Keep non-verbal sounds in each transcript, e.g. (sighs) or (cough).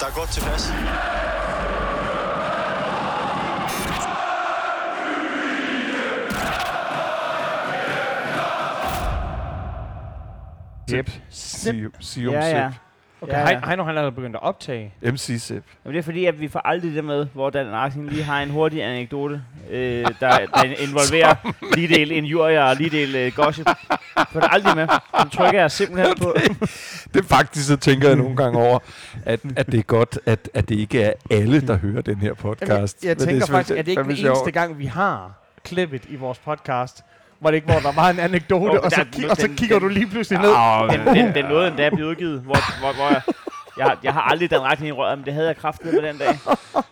der er godt tilpas. Zip. Sium Sium Ja, ja. Okay, Ja, ja. Heino han er begyndt at optage. MC Zip. Jamen, det er fordi, at vi får aldrig det med, hvor Dan Larsen lige har en hurtig anekdote, øh, der, der (laughs) involverer lige del injurier og lige del øh, gossip. Får det aldrig med. Så trykker jeg simpelthen på. (laughs) Det er faktisk, så tænker jeg nogle gange over, at, at det er godt, at, at det ikke er alle, der hører den her podcast. Jeg, jeg Men det tænker er faktisk, at det ikke er den eneste gang, vi har klippet i vores podcast, hvor det ikke hvor der var en anekdote, Oh, og, så, ki- og så kigger den- du lige pludselig ned. Ah, Den, den, den nåede endda at blive udgivet, hvor, hvor, hvor jeg, jeg, jeg har aldrig den retning i røret, men det havde jeg kraftet med den dag.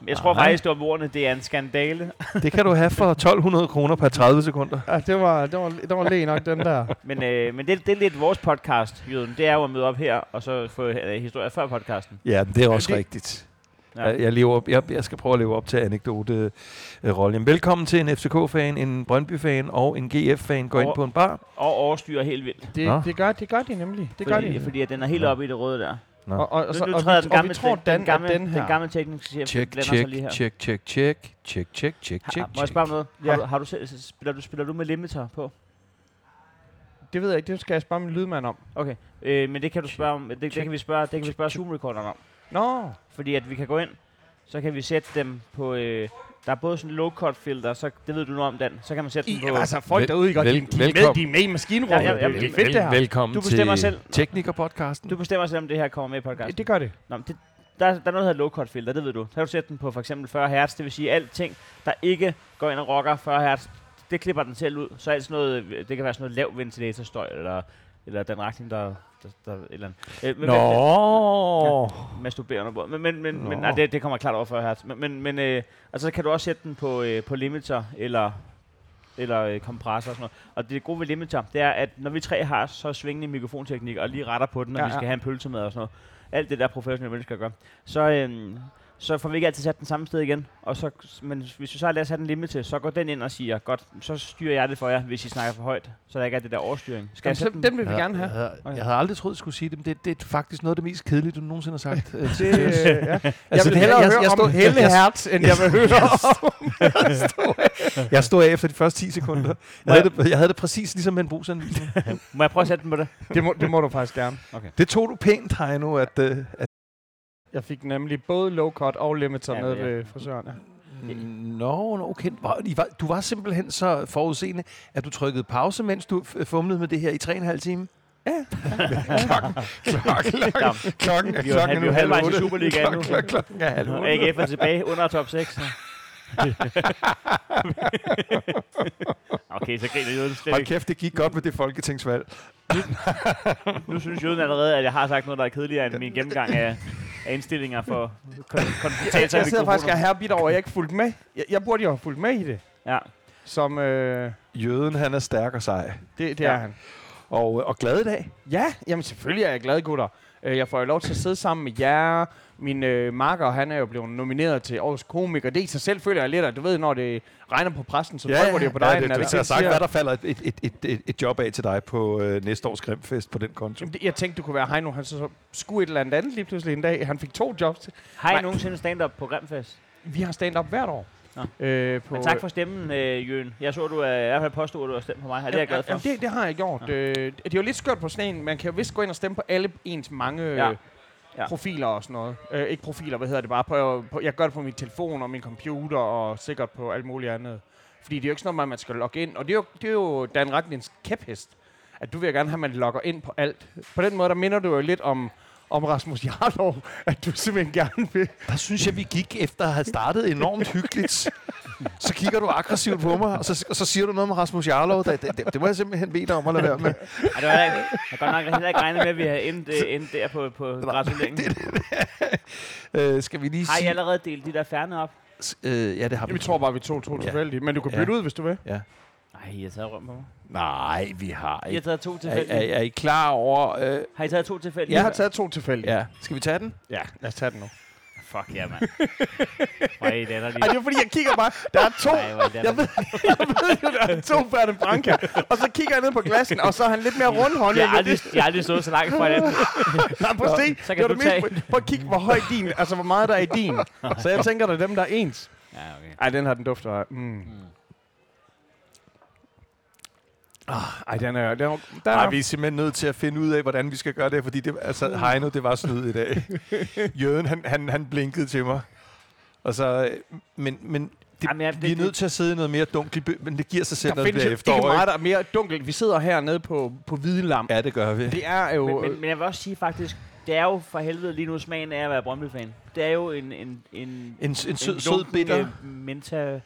Men Jeg tror Nej. faktisk, det var ordene, det er en skandale. Det kan du have for 1200 kroner per 30 sekunder. Ja, det var, det var, det var læge nok, den der. Men, øh, men det, det er lidt vores podcast, Jøden. Det er jo at møde op her, og så få øh, historier før podcasten. Ja, det er også Det- rigtigt. Ja. Jeg, jeg, lever op, jeg, jeg skal prøve at leve op til anekdote-rollen. Velkommen til en FCK-fan, en Brøndby-fan og en GF-fan. Gå ind Og- på en bar. Og overstyrer helt vildt. Det, Nå. det, gør, det gør de nemlig. Det gør fordi, de. fordi at den er helt oppe i det røde der. Nå. Og, og, og, Nu, så, nu og, vi, den og gamle, vi tror, den, Dan, den, gamle, den her... den gamle tekniske chef Check, blander sig check, lige her. check, check, check, check, check, check, check, må jeg check. spørge om noget? Har, Ja. du, har du selv, spiller, du, spiller du med limiter på? Det ved jeg ikke, det skal jeg spørge min lydmand om. Okay, øh, men det kan du spørge om. Det, det kan vi spørge, det kan vi spørge Zoom-recorderen om. Nå, Fordi at vi kan gå ind, så kan vi sætte dem på... Øh, der er både sådan low-cut filter, så det ved du noget om, Dan. Så kan man sætte I, dem på... altså folk Vel- derude, ikke? Vel- de, de, er med, de er med i maskinrummet. Ja, ja, ja, det, er Vel- fedt, det her. Velkommen Du bestemmer til selv. Tekniker-podcasten. Du bestemmer selv, om det her kommer med i podcasten. Det, det gør det. Nå, det, der, der er noget, der hedder low-cut filter, det ved du. Så kan du sætte den på for eksempel 40 Hz, det vil sige alt ting, der ikke går ind og rocker 40 Hz, det klipper den selv ud. Så alt sådan noget, det kan være sådan noget lav ventilatorstøj, eller, eller den retning, der, der, der et eller andet. Øh, men, Nå. masturberende på. Men, men, men, Nå. men nej, det, det kommer klart over 40 Hz. Men, men, men øh, altså, så kan du også sætte den på, øh, på limiter, eller eller øh, kompressor og sådan noget. Og det gode ved limiter, det er, at når vi tre har så svingende mikrofonteknik, og lige retter på den, og Ja, vi skal ja. have en pølse med og sådan noget, alt det der professionelle mennesker gør, så, øhm, så får vi ikke altid sat den samme sted igen. Og så, men hvis vi så har lavet sat en limit til, så går den ind og siger, godt, så styrer jeg det for jer, hvis I snakker for højt, så der ikke er det der overstyring. Skal jeg Jamen, sætte så, den? den vil vi Ja, gerne have. Jeg havde, jeg havde aldrig troet, jeg skulle sige det, men det, det er faktisk noget af det mest kedelige, du nogensinde har sagt. Øh, Det, øh, ja. Jeg Altså, vil det- hellere jeg- høre jeg om stod- Helle jeg- Hertz, end jeg vil høre om... jeg stod af efter de første 10 sekunder. Jeg havde det, jeg havde det præcis ligesom med en brugsanvisning. Må jeg prøve at sætte den på det? Det må, det må du faktisk gerne. Det tog du pænt, Heino, at, øh, at Jeg fik nemlig både low cut og limiter Ja, nede ja. ved frisøren. Ja. Nå, no, okay. Du var simpelthen så forudseende, at du trykkede pause, mens du fumlede med det her i 3,5 timer? Ja. (laughs) klokken, klokken, klokken, klokken, klokken vi er halvvejs i. Superligaen nu. Klokken, klokken er halv. AGF er tilbage under top 6. (laughs) okay, så griner Jøden slet Hold ikke. kæft, det gik godt med det folketingsvalg. Nu synes Jøden allerede, at jeg har sagt noget, der er kedeligere end min gennemgang af, af indstillinger for kon- konfrontator Jeg sidder faktisk og er herbidt over, at jeg ikke fulgte med. Jeg, jeg burde jo have fulgt med i det. Ja. Som, øh, Jøden, han er stærk og sej. det, det Ja. er han. Og, øh, og glad i dag. Ja, jamen selvfølgelig er jeg glad, gutter. Øh, Jeg får jo lov til at sidde sammen med jer. Min øh, marker, han er jo blevet nomineret til årets komiker. Det i sig selv føler jeg lidt, at du ved, når det regner på præsten, så trykker de jo på dig. ja, den det, er det, ikke det, har det, sagt, hvad der falder et, et, et, et, et, job af til dig på øh, næste års Grimfest på den konto. Jamen, det- Jeg tænkte, du kunne være Heino. Han så, så skulle et eller andet andet lige pludselig en dag. Han fik to jobs. Til. Har I Nej. nogensinde stand-up på Grimfest? Vi har stand-up hvert år. Nå. Øh, på, Men tak for stemmen, øh, Jøen. Jeg så, du er, i hvert fald påstod, at du har stemt på mig. Ja, det er jeg glad for. Jamen, det, det har jeg gjort. Ja. Øh, det er jo lidt skørt på sådan en. Man kan jo vist gå ind og stemme på alle ens mange Ja. Ja. Profiler og sådan noget. Øh, ikke profiler, hvad hedder det bare? På, på, jeg gør det på min telefon og min computer og sikkert på alt muligt andet. Fordi det er jo ikke sådan noget, man skal logge ind. Og det er jo, det er jo Dan Ragnins kæphest. At du vil gerne have, at man logger ind på alt. På den måde, der minder du jo lidt om, om Rasmus Jarlov, at du simpelthen gerne vil. Der synes jeg, vi gik efter at have startet enormt hyggeligt. (laughs) Så kigger du aggressivt på mig, og så, og så siger du noget med Rasmus Jarlov. Det, det, det, det må jeg simpelthen bede dig om at lade være med. Ej, det var jeg, jeg godt nok heller ikke regnet med, at vi har endt, øh, endt der på, på gratuleringen. Øh, skal vi lige Har I allerede delt de der færne op? Øh, ja, det har vi. Vi tror bare, vi tog to Ja. tilfældige. Men du kan Ja. bytte ud, hvis du vil. Nej, I har taget røm på mig. Nej, vi har I har ikke. taget to Er, tilfældige. er, er I klar over... Øh, Har I taget to tilfældige? Jeg har taget to tilfældige. ja, skal vi tage den? ja lad os tage den nu. Fuck ja, mand. (laughs) Hvor er I latterlige. Ej, det er fordi, jeg kigger bare. Der er to. Ej, er Jeg ved, (laughs) jeg ved jo, der er to Branca. Og så kigger jeg ned på glassen, og så er han lidt mere rundhåndet. Jeg har aldrig, jeg har aldrig stået så langt fra hinanden. (laughs) Nej, prøv at se. Så kan Det du det tage. mest- Prøv at kigge, hvor høj din, altså hvor meget der er i din. Så jeg tænker, det er dem, der er ens. Ja, okay. Ej, den har den dufter af. Mm. Ah, ej, den er... Den er der Ej, er vi er simpelthen nødt til at finde ud af, hvordan vi skal gøre det, fordi det, altså, Heino, det var snyd i dag. (laughs) Jøden, han, han, han blinkede til mig. Og så, øh, men, men det, Jamen, ja, det- vi er det- nødt til at sidde i noget mere dunkelt, men det giver sig selv, der det bliver jo efterår. ikke ikke? meget, der er mere dunkelt. Vi sidder hernede på, på hvide lam. Ja, det gør vi. Det er jo... Men, men, men jeg vil også sige faktisk, det er jo for helvede lige nu smagen af at være Brøndby-fan. Det er jo en... En, en, En, en sød, en sød lunken, bitter. Menta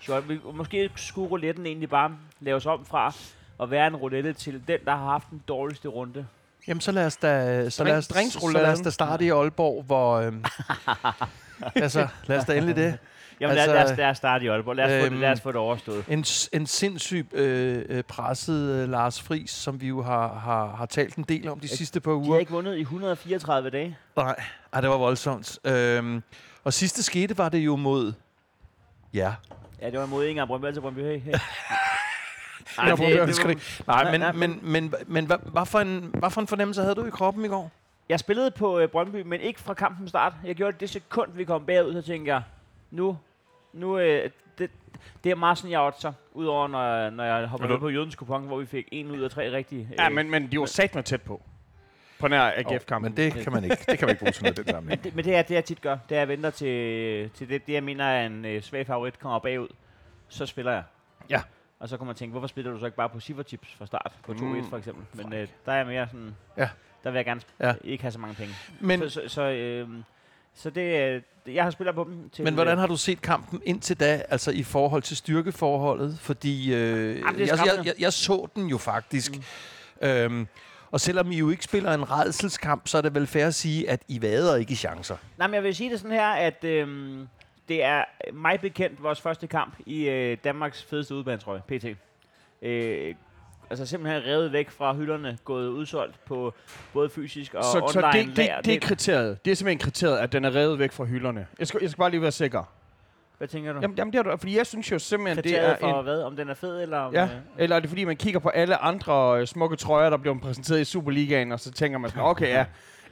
shot. Vi- Måske skulle rouletten egentlig bare laves om fra at være en roulette til den, der har haft den dårligste runde. Jamen, så lad os da, så Drink- lad os, så drinksrouladen. lad os da starte i Aalborg, hvor... Øhm, (laughs) altså, lad os da endelig det. Jamen Altså, lad, os, lad os starte i Aalborg. Lad os, få, øhm, det, lad os få det overstået. En, en sindssyg øh, øh, presset øh, Lars Friis, som vi jo har, har, har talt en del om de sidste par De uger. har ikke vundet i 134 dage. Nej, ej, det var voldsomt. Øhm, og sidste skete var det jo mod... Ja. Ja, det var mod Inger Brøndby, altså Brøndby. Hey, hey. (laughs) Ej, det- det det ikke. Nej, men, Nej, men, men, men hvad, hvad, for en, hvad for en fornemmelse havde du i kroppen i går? Jeg spillede på øh, Brøndby, men ikke fra kampen start. Jeg gjorde det det sekund, vi kom bagud, så tænkte jeg, nu, nu øh, det, det er meget sådan, jeg oddser. Udover når, når jeg hopper Men du- på Jødens kupon, hvor vi fik en ud af tre rigtige. Ja, øh, men, men de var sat med tæt på. På nær AGF-kampen. Men det kan man ikke. Det kan man ikke bruge til noget den Men sammenhæng. det, men det er det, jeg tit gør. Det er, at jeg venter til, til det, det, jeg mener er en øh, svag favorit, kommer bagud. Så spiller jeg. Ja. Og så kommer man tænke, hvorfor spiller du så ikke bare på Chips fra start? På 2-1 Mm, for eksempel. Men øh, der er mere sådan... Ja. Der vil jeg gerne Ja. ikke have så mange penge. Men, så så, så, øh, så det, øh, jeg har spillet på dem til... men hvordan har du set kampen indtil da, altså i forhold til styrkeforholdet? Fordi øh, er jeg, jeg, jeg, jeg så den jo faktisk. Mm. Øhm, og selvom I jo ikke spiller en redselskamp, så er det vel fair at sige, at I vader ikke i chancer. Nej, men jeg vil sige det sådan her, at øhm, det er mig bekendt vores første kamp i øh, Danmarks fedeste udbanetrøje, PT. Øh, altså simpelthen revet væk fra hylderne, gået udsolgt på både fysisk og så, online så det, det, lager. det, er kriteriet. Det er simpelthen kriteriet, at den er revet væk fra hylderne. Jeg skal, jeg skal bare lige være sikker. Hvad tænker du? Jamen, jamen det er du, fordi jeg synes jo simpelthen, det Kriteriet er for en... hvad? Om den er fed, eller om... Ja, Øh, eller er det fordi, man kigger på alle andre øh, smukke trøjer, der bliver præsenteret i Superligaen, og så tænker man sådan, okay, ja,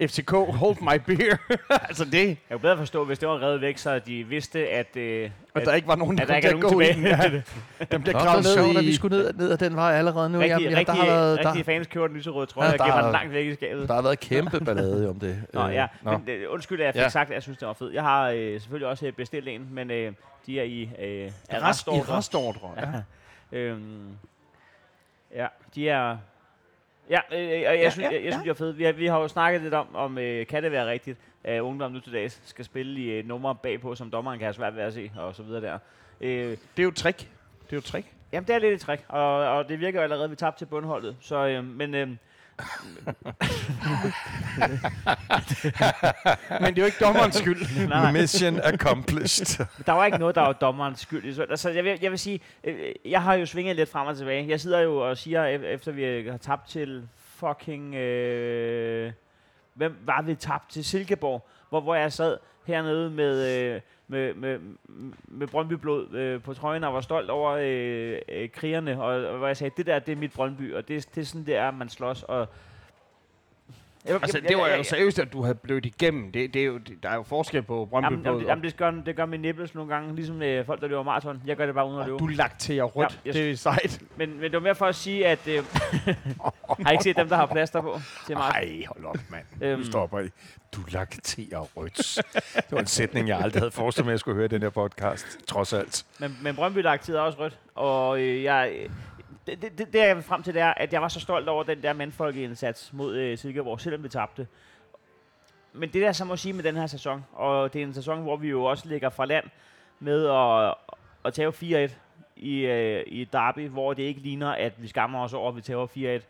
FCK, hold my beer. (laughs) altså det, jeg kunne bedre forstå, hvis det var revet væk, så de vidste, at, øh, at at, der ikke var nogen, der at der er nogen gå i tilbage. Ja, den bliver gravet sjovt, ned at vi i... skulle ned, ned ad den vej allerede nu. Rigtig, Jamen, ja, rigtig, der, har været, rigtig der, fans køber den lyserøde trøje, Ja, og der gemmer har- den langt væk i skabet. der har været kæmpe ballade om det. Nå, Øh, ja. nå. Men, øh, undskyld, at jeg fik Ja. sagt, at jeg synes, det var fedt. Jeg har øh, selvfølgelig også øh, bestilt en, men øh, de er i øh, er Rest, I restordre. restordre. (laughs) Ja. Øhm, ja, de er... Ja, øh, øh, jeg, jeg, synes, jeg, jeg synes, de er fede. Vi har, vi har jo snakket lidt om, om øh, kan det være rigtigt, at ungdom nu til dags skal spille i øh, numre bagpå, som dommeren kan have svært ved at se, og så videre der. Øh, Det er jo et trick. Det er jo et trick. jamen, det er lidt et trick, og, og det virker jo allerede, at vi tabte til bundholdet. Så, øh, men øh, Men det er jo ikke dommerens skyld. (laughs) nej, nej. Mission accomplished. Der var ikke noget, der var dommerens skyld. i så- Altså, jeg, vil, jeg vil sige, øh, jeg har jo svinget lidt frem og tilbage. Jeg sidder jo og siger, e- efter vi øh, har tabt til fucking... Øh, hvem var vi tabt til? Silkeborg. Hvor, hvor jeg sad hernede med, øh, med, med, med Brøndby-blod øh, på trøjen og var stolt over øh, øh, krigerne. Og, og hvor jeg sagde, det der, det er mit Brøndby. Og det, det er sådan, det er, man slås. Og, jeg, Altså, det var jo seriøst, at du havde blødt igennem. Det, det er jo, det, der er jo forskel på Brøndby Jamen, jamen, det, jamen det, gør, det gør min nipples nogle gange, ligesom øh, folk, der løber maraton. Jeg gør det bare uden at løbe. Du lakterer rødt. Ja, det er sejt. Men, men det var mere for at sige, at... Øh, (laughs) (laughs) har I ikke set dem, der har plaster på til maraton? Ej, hold op, mand. Øhm, Nu stopper I. Du lakterer rødt. Det var en sætning, jeg aldrig havde forestillet mig, at jeg skulle høre i den her podcast. Trods alt. Men, men Brøndby lagt er også rødt, og øh, jeg... øh, Det, det, det, det, jeg vil frem til, det er, at jeg var så stolt over den der mandfolkeindsats mod øh, Silkeborg, selvom vi tabte. Men det der så må sige med den her sæson, og det er en sæson, hvor vi jo også ligger fra land med at, at tage 4-1 i, øh, i derby, hvor det ikke ligner, at vi skammer os over, at vi tager 4-1.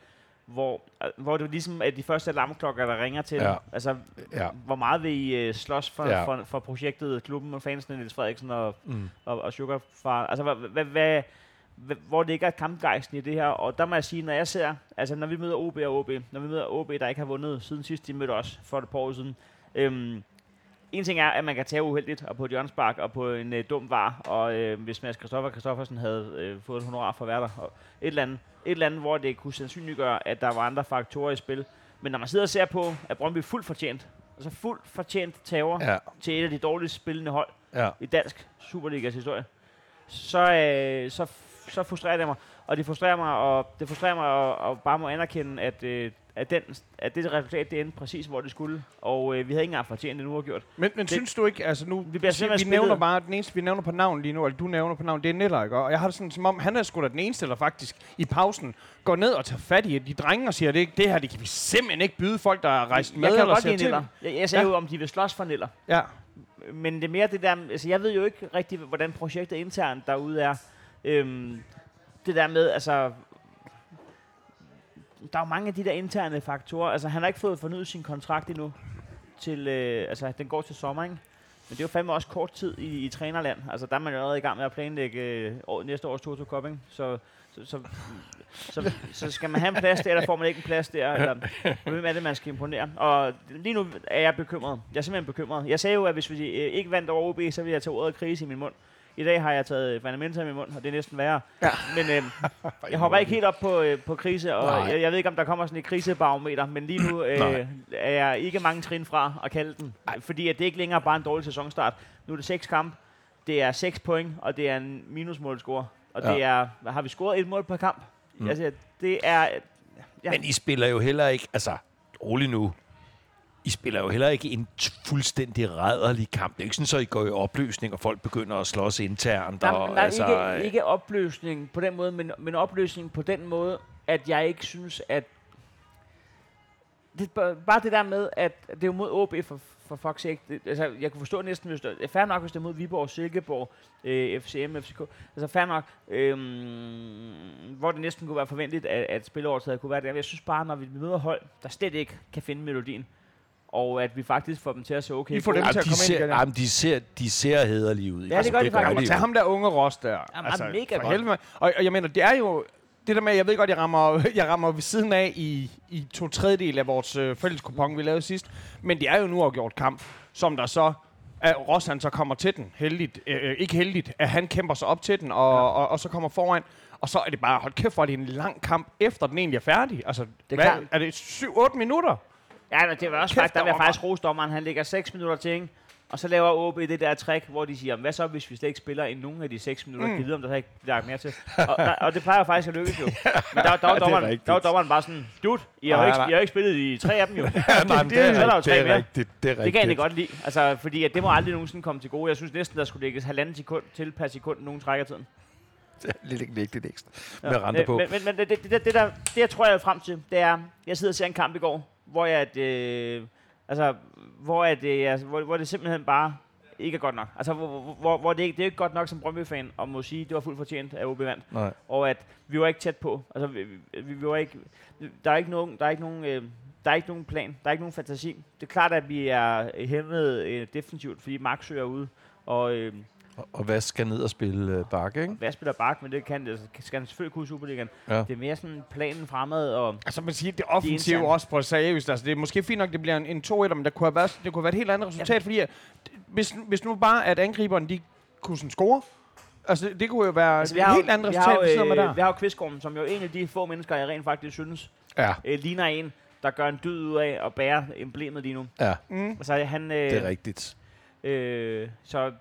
Hvor, øh, hvor det er ligesom at de første alarmklokker, der ringer til. Ja. Altså, Ja. hvor meget vil I øh, slås for, Ja. for, for projektet, klubben og fansene, Niels Frederiksen og, Mm. og, og Sugarfar. Altså, hvad, hvad, hvad, hvor ligger kampgejsten i det her? Og der må jeg sige, når jeg ser, altså når vi møder OB og OB, når vi møder OB, der ikke har vundet siden sidst de mødte os for et par år siden, øhm, en ting er, at man kan tage uheldigt og på et hjørnspark og på en øh, dum var, og øh, hvis Mads Christoffer Christoffersen havde øh, fået et honorar for der, og et eller, andet, et eller andet, hvor det kunne sandsynliggøre, at der var andre faktorer i spil. Men når man sidder og ser på, at Brøndby er fuldt fortjent, altså fuldt fortjent tager Ja, til et af de dårligst spillende hold ja. i dansk Superligas historie, så, øh, så, så frustrerer det mig. Og det frustrerer mig, og det frustrerer mig og, og bare må anerkende, at, øh, at, den, at det resultat, det endte præcis, hvor det skulle. Og øh, vi havde ikke engang fortjent det nu har gjort. Men, men Det- synes du ikke, altså nu, Vi bliver vi, simpelthen vi nævner bare, den eneste, vi nævner på navn lige nu, eller du nævner på navn, det er Neller, ikke? Og jeg har det sådan, som om, han er sgu da den eneste, der faktisk i pausen går ned og tager fat i de drenge og siger, det, det her, det kan vi simpelthen ikke byde folk, der er rejst med jeg kan eller godt ser til. Jeg, jeg sagde Ja. jo, om de vil slås for Niller. Ja. Men det er mere det der, altså jeg ved jo ikke rigtig, hvordan projektet internt derude er. Øhm, det der med, altså, der er jo mange af de der interne faktorer. Altså han har ikke fået fornyet sin kontrakt endnu. Til, øh, altså den går til sommer, ikke? Men det er jo fandme også kort tid i, i trænerland. Altså der er man jo allerede i gang med at planlægge øh, år, næste års Toto Cup, ikke? Så, så, så, så, så, skal man have en plads der, eller får man ikke en plads der? Eller, hvem er det, man skal imponere? Og lige nu er jeg bekymret. Jeg er simpelthen bekymret. Jeg sagde jo, at hvis vi øh, ikke vandt over OB, så ville jeg tage ordet krise i min mund. I dag har jeg taget Vanamenta i min mund, og det er næsten værre. Ja. Men (laughs) øh, jeg hopper ikke helt op på, øh, på krise, og Nej. jeg, jeg ved ikke, om der kommer sådan et krisebarometer, men lige nu Nej. øh, er jeg ikke mange trin fra at kalde den. Fordi at det ikke længere bare en dårlig sæsonstart. Nu er det seks kamp, det er 6 point, og det er en minusmålscore. Og Ja. det er, hvad har vi scoret et mål per kamp? Mm. Altså, det er... Ja. Men I spiller jo heller ikke, altså, rolig nu. I spiller jo heller ikke en fuldstændig rædderlig kamp. Det er ikke sådan, så I går i opløsning, og folk begynder at slås internt. Nej, og, er altså, ikke, ikke opløsning på den måde, men, men opløsning på den måde, at jeg ikke synes, at... Det, bare- det der med, at det er jo mod OB for, for fuck's sake. Det, altså, jeg kunne forstå næsten, hvis det er fair nok, hvis det er mod Viborg, Silkeborg, øh, FCM, FCK. Altså fair nok, øhm, hvor det næsten kunne være forventeligt, at, at spilleovertaget kunne være der. Jeg synes bare, når vi møder hold, der slet ikke kan finde melodien, og at vi faktisk får dem til at se okay. I får dem til at de komme ind ser, igen, ja. jamen, de ser, de ser hederlige ud. Ja, det gør de faktisk. Jamen, tag ham der unge Ross der. Altså, Jamen, mega for godt. helvede. Og, og jeg mener, det er jo... Det der med, jeg ved godt, jeg rammer, jeg rammer ved siden af i, i to tredjedel af vores øh, fælles kupon, vi lavede sidst. Men det er jo nu afgjort kamp, som der så... At Ross han så kommer til den, heldigt, øh, ikke heldigt, at han kæmper sig op til den, og, ja. og, og så kommer foran. Og så er det bare, hold kæft, for det er en lang kamp, efter den egentlig er færdig. Altså, Det er hvad, klart. er det 7-8 minutter? Ja, men det var også faktisk, der dommer. faktisk rose dommeren. Han lægger 6 minutter til, ikke? Og så laver OB det der trick, hvor de siger, hvad så hvis vi slet ikke spiller i nogen af de 6 minutter? Mm. Vide, om der så ikke bliver lagt mere til? og, der, og det plejer jo faktisk at lykkes jo. (laughs) Men der, der, var dommeren, der var dommeren bare sådan, dude, I har, Nej, ikke, nej. I har ikke spillet i tre af dem jo. (laughs) Ja, nej, men det er- så er det er rigtigt. Det er rigtigt. Det kan jeg godt lide. Altså, fordi at det må aldrig nogensinde komme til gode. Jeg synes næsten, der skulle lægges halvanden sekund til per sekund, nogen trækker tiden. (laughs) Lidt, lidt ekstra. Med rente Øh, på. Men, men, men det, det, det, det, der, det, jeg tror, jeg er frem til, det er, jeg sidder og ser en kamp i går, hvor jeg, at, øh, altså, hvor, at, øh, altså, hvor, hvor det simpelthen bare ikke er godt nok. Altså, hvor, hvor, hvor, det, ikke, det er ikke godt nok som Brøndby-fan, og må sige, det var fuldt fortjent af OB vandt. Nej. Og at vi var ikke tæt på. Altså, vi, vi, vi var ikke, der er ikke nogen, der er ikke nogen, øh, der er ikke nogen plan, der er ikke nogen fantasi. Det er klart, at vi er hæmmet øh, defensivt, fordi Mark søger ud, og øh, Og, og hvad skal ned og spille øh, bakke, ikke? hvad spiller Bak, men det kan, altså, skal han selvfølgelig kunne i Superligaen. Ja. Det er mere sådan planen fremad, og Altså man siger, det offensive interne. også på seriøst. Altså, det er måske fint nok, det bliver en, en 2 men der kunne have været, det kunne have været et helt andet resultat, fordi at, hvis, hvis nu bare, at angriberen, de kunne sådan score, altså det, det kunne jo være altså, et har, helt jo- andet resultat, har, vi med jo, der. øh, vi har jo Kvistgården, som jo en af de få mennesker, jeg rent faktisk synes, Ja, øh, ligner en, der gør en dyd ud af at bære emblemet lige nu. ja, Mm. Altså, han, øh, det er rigtigt. Øh, så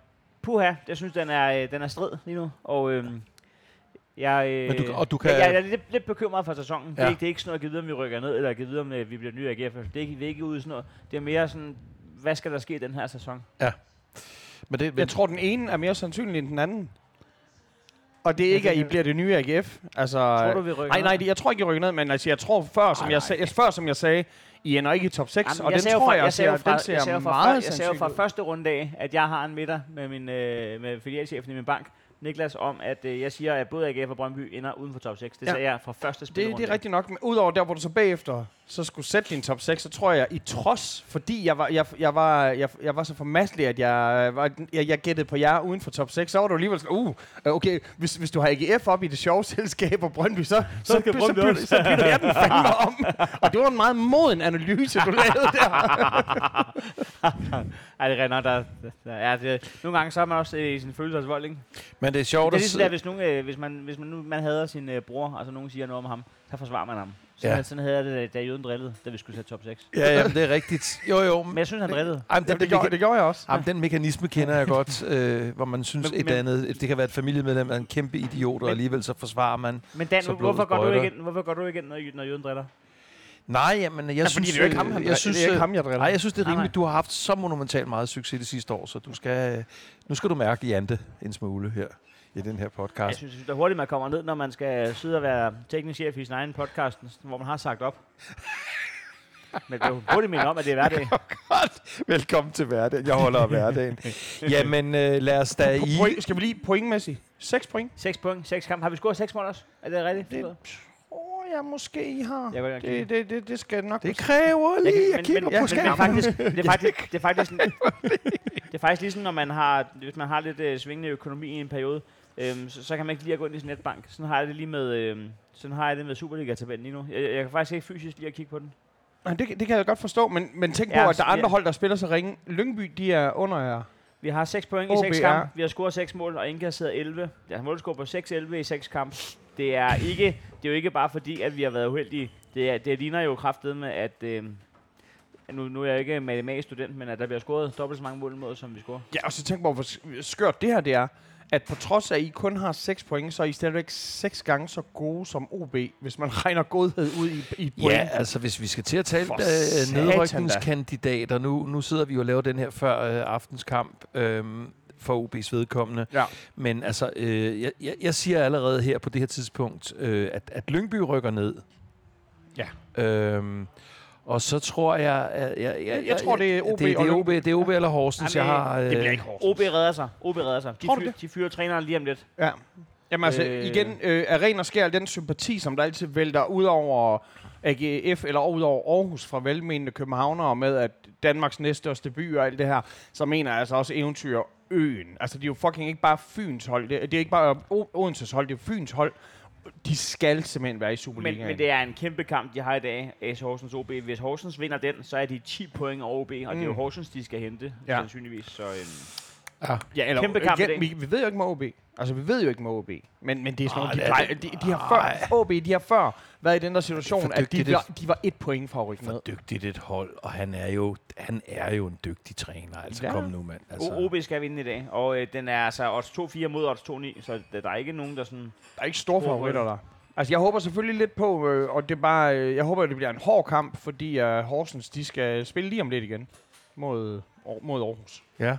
puha, jeg synes, den er, øh, den er strid lige nu. Og, øh, jeg, øh, Men du- og du kan- jeg, jeg er lidt, lidt bekymret for sæsonen. Ja. Det, er Ja. ikke, det er ikke sådan noget, at give videre, om vi rykker ned, eller at give videre, om øh, vi bliver nye AGF. Det er ikke, vi er ikke ude sådan noget. Det er mere sådan, hvad skal der ske i den her sæson? Men det, men, Jeg tror, den ene er mere sandsynlig end den anden. Og det er ikke, at I bliver det nye AGF. Altså, Tror du, vi rykker nej, ned? nej, det- jeg tror ikke, I rykker ned, men altså, jeg tror før, som, Ej, jeg, nej. sag, før, som jeg sagde, I ender ikke i top 6, Jamen, og jeg den tror fra- jeg, jeg ser, fra- den ser jeg Jeg sagde jo fra sandsynlig ud. første runde af, at jeg har en middag med min øh, med filialchefen i min bank, Niklas, om, at øh, jeg siger, at både AGF og Brøndby ender uden for top 6. Det Ja. sagde jeg fra første spil. Det, det er rigtigt nok, men udover der, hvor du så bagefter så skulle sætte din top 6, så tror jeg, i trods, fordi jeg var, jeg, jeg var, jeg, jeg var så formasselig, at jeg, var, jeg, jeg gættede på jer uden for top 6, så var du alligevel sådan, uh, okay, hvis, hvis du har AGF op i det sjove selskab og Brøndby, så, så, så, skal så, Brøndby bytter, så bytter jeg den fandme (laughs) om. Og det var en meget moden analyse, du lavede der. (laughs) Ej, det er rent, der, der, ja, det, nogle gange så er man også øh, i sin følelsesvold, ikke? Men det er Det sjovt er at ligesom der, sidde... hvis, nogen, øh, hvis, man, hvis man nu man hader sin øh, bror, altså nogen siger noget om ham, så forsvarer man ham. Sådan, Ja. sådan havde jeg det, da jøden drillede, da vi skulle sætte top 6. Ja, ja, det er rigtigt. Jo, jo. Men jeg synes, han drillede. Ej, men Ja, den, det, den, gjorde, det gjorde jeg også. Jamen, den mekanisme kender jeg godt, øh, hvor man synes Men- et men- andet, det kan være et familiemedlem er en kæmpe idiot, og Men- alligevel så forsvarer man. Men Dan, hvorfor går, du igen, hvorfor går du igen, når, når jøden driller? Nej, jamen, jeg Ja, synes... fordi det er jo ikke ham, øh, han jeg synes, det er ikke øh, ham, jeg driller. Nej, jeg synes, det er Nej, rimeligt. Du har haft så monumentalt meget succes det sidste år, så du skal, øh, nu skal du mærke Jante en smule her i den her Jeg podcast. synes, det er hurtigt, man kommer ned, når man skal sidde og være teknisk chef i sin egen podcast, hvor man har sagt op. Men det er jo hurtigt minde om, at det er (laughs) hverdag. Godt. Velkommen til hverdagen. Jeg holder af hverdagen. (laughs) Jamen, øh, lad os da i... point, skal vi lige pointmæssigt? 6 point? 6 point, 6 kampe. Har vi scoret 6 mål også? Er det rigtigt? Det- oh, jeg måske I har. Jeg vil. Det, det, det, det skal nok Det kræver Jeg lige, jeg men- kigger men- på men- men skærmen. faktisk, det er (laughs) faktisk, det er faktisk, sådan- (laughs) det er faktisk ligesom, når man har, hvis man har lidt øh, svingende økonomi i en periode, øhm, så, så, kan man ikke lige at gå ind i sin netbank. Sådan har jeg det lige med, øhm, sådan har jeg det med Superliga-tabellen lige nu. Jeg, jeg kan faktisk ikke fysisk lige at kigge på den. Nej, det, det kan jeg godt forstå, men, men tænk Ja, på, at der er ja. andre hold, der spiller så ringe. Lyngby, de er under jer. Vi har 6 point i OB 6 er- kampe. Vi har scoret 6 mål og indkasseret 11. Jeg har målscore på 6-11 i 6 kampe. Det er, ikke, det er jo ikke bare fordi, at vi har været uheldige. Det, er, det ligner jo kraftet med, at... Øh, nu, nu er jeg ikke matematisk student, men at der bliver scoret dobbelt så mange mål mod, som vi scorer. Ja, og så tænk på, hvor sk- skørt det her det er. At på trods af, at I kun har 6 point, så er I stadigvæk 6 gange så gode som OB, hvis man (laughs) regner godhed ud i, i point. Ja, altså hvis vi skal til at tale øh, nedrykningskandidater, nu, nu sidder vi jo og laver den her før øh, aftenskamp øh, for OB's vedkommende. Ja. Men altså, øh, jeg, jeg, jeg siger allerede her på det her tidspunkt, øh, at, at Lyngby rykker ned. Ja. Øhm, og så tror jeg... Jeg, jeg, jeg, Jeg tror, det er OB det, det, og er OB, det er OB eller Horsens, jeg Jamen, har... Øh, det bliver ikke hårdt. OB redder sig. OB redder sig. De, Tror fyr, de fyrer træneren lige om lidt. Ja. Jamen altså, Øh. øh. igen, øh, ren og skær den sympati, som der altid vælter ud over AGF eller ud over Aarhus fra velmenende københavnere med, at Danmarks næststørste by og alt det her, så mener jeg altså også eventyr øen. Altså, de er jo fucking ikke bare Fyns hold. Det, det er ikke bare Odenses hold, det er Fyns hold. De skal simpelthen være i Men, Superligaen. men det er en kæmpe kamp, de har i dag, AS Horsens OB. Hvis Horsens vinder den, så er de 10 point over OB, og mm. det er jo Mm. Horsens, de skal hente, ja. sandsynligvis. Så, øhm, ja. Ja, eller, Kæmpe kamp i igen, dag. vi, vi ved jo ikke med OB. Altså, vi ved jo ikke med OB. Men, men det er sådan noget, de, er plejer, de, de, har før, OB, de har før været i den der situation, at de, dygtigt var, de var et point fra at rykke ned. For dygtigt et hold, og han er jo, han er jo en dygtig træner. Altså, Ja. kom nu, mand. Altså. OB skal vinde i dag, og øh, den er altså odds 2-4 mod odds 2-9, så der, der er ikke nogen, der sådan... Der er ikke store favoritter der. Altså, jeg håber selvfølgelig lidt på, øh, og det er bare, øh, jeg håber, at det bliver en hård kamp, fordi øh, Horsens, de skal spille lige om lidt igen mod, mod Aarhus. Ja.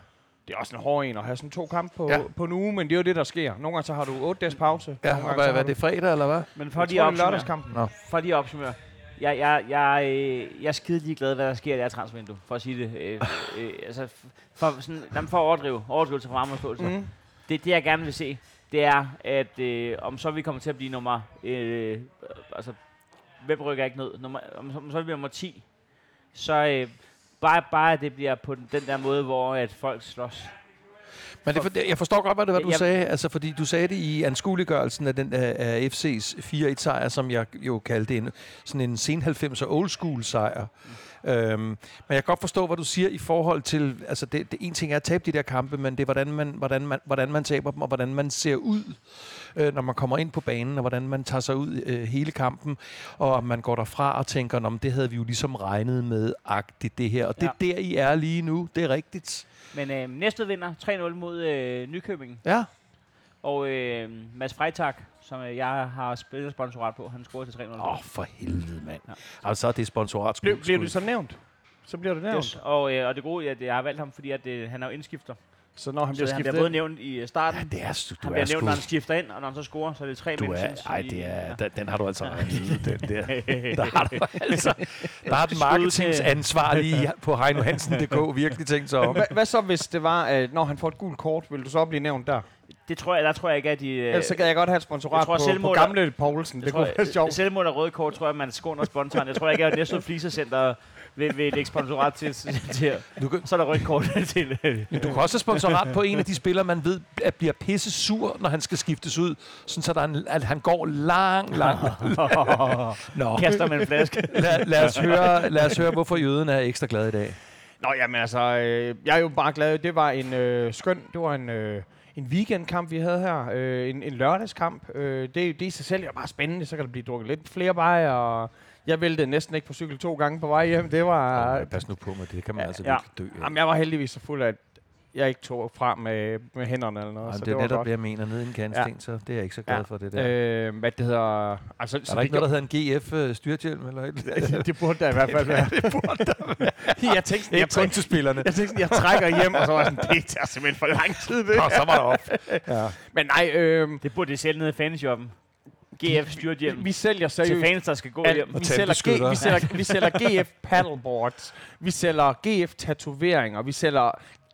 Det er også en hård en at have sådan to kampe på, Ja. på en uge, men det er jo det, der sker. Nogle gange så har du 8 dages pause. Ja, nogle og gange hvad, så hvad er det fredag, eller hvad? Men for Jeg de er opsummerer, for de opsummerer. Jeg, jeg, jeg, øh, jeg er skide ligeglad, hvad der sker i det her transfervindue, for at sige det. Øh, øh, altså, for, sådan, jamen, for at overdrive, overdrivelse fra fremforståelse. Mm. Mm. Det, det, jeg gerne vil se, det er, at øh, om så vi kommer til at blive nummer... Øh, altså, hvem rykker ikke ned? Nummer, om, om så vi bliver nummer 10, så øh, bare, bare det bliver på den, den der måde, hvor at folk slås. Men det, for- jeg forstår godt, hvad, det, hvad du Jeg- sagde. Altså, fordi du sagde det i anskueliggørelsen af, den, af, af FC's 4-1-sejr, som jeg jo kaldte en, sådan en sen 90'er old school sejr. Mm. Øhm, men jeg kan godt forstå, hvad du siger i forhold til, altså det, det en ting er at tabe de der kampe, men det er, hvordan man, hvordan man, hvordan man taber dem, og hvordan man ser ud, øh, når man kommer ind på banen, og hvordan man tager sig ud øh, hele kampen, og om man går derfra og tænker, om det havde vi jo ligesom regnet med, agtigt det her. Og det er der, I er lige nu. Det er rigtigt. Men øh, næste vinder 3-0 mod øh, Nykøbing. Ja. Og øh, Mads Freitag, som øh, jeg har spillet sponsorat på, han scorede til 3-0. Åh, oh, for helvede, mand. Ja. Ja. Altså, det er sponsorat. Bliver, bliver det så nævnt? Så bliver det nævnt. Yes. Og, øh, og det gode er, at jeg har valgt ham, fordi at, øh, han er jo indskifter. Så når han Så bliver han skiftet bliver både nævnt i øh, starten, Det er, du han er bliver sgu... nævnt, når han skifter ind, og når han så scorer, så er det tre Du er, ej, det er, ja. den, den har du altså (laughs) den der. Der har du (laughs) altså, der har den marketingsansvarlige på heinohansen.dk virkelig tænkt sig om. Hva, hvad så, hvis det var, at når han får et gult kort, vil du så blive nævnt der? Det tror jeg, der tror jeg ikke, at de... øh, Ellers så kan jeg godt have et sponsorat tror, på, på gamle Poulsen. Det, jeg kunne tror, være sjovt. Selvmål og røde kort, tror jeg, man skåner sponsoren. Jeg tror ikke, at Næstved Flisecenter vil, vil lægge sponsorat til, til Du kan, så er der rødt kort (laughs) til. øh, men du kan også have sponsorat på en af de spillere, man ved at bliver pisse sur, når han skal skiftes ud, sådan så der er en, at han går lang, lang. (laughs) Nå, Kaster med en flaske. lad, lad, os høre, lad os høre, hvorfor jøden er ekstra glad i dag. Nå, jamen altså, øh, jeg er jo bare glad. Det var en øh, skøn, det var en, øh, en weekendkamp, vi havde her. Øh, en, en lørdagskamp. Øh, det, det i sig selv er bare spændende. Så kan der blive drukket lidt flere bajer, og jeg væltede næsten ikke på cykel to gange på vej hjem. Det var... Ja, pas nu på mig, det kan man altså ja. virkelig dø af. Jamen, jeg var heldigvis så fuld af, at jeg ikke tog frem med, med hænderne eller noget. Jamen, så det er var netop godt. det, jeg mener. Nede i en kantsten, så det er jeg ikke så glad Ja. for, det der. Øh, hvad det hedder... Altså, er der ikke noget, der hedder en GF øh, styrthjelm eller et? der... (laughs) det burde der i hvert fald være. det burde der være. (laughs) jeg tænkte, jeg, til spillerne. jeg, tænkte jeg trækker hjem, og så var jeg sådan, det tager simpelthen for lang tid, det. Og så var der op. Ja. Men nej, øh, Det burde de sælge nede i fanshoppen. GF styrt hjem. vi sælger Til seriøst fans, der skal gå hjem. Vi, sælger. G, vi, sælger, vi sælger GF paddleboards, vi sælger GF tatoveringer, vi sælger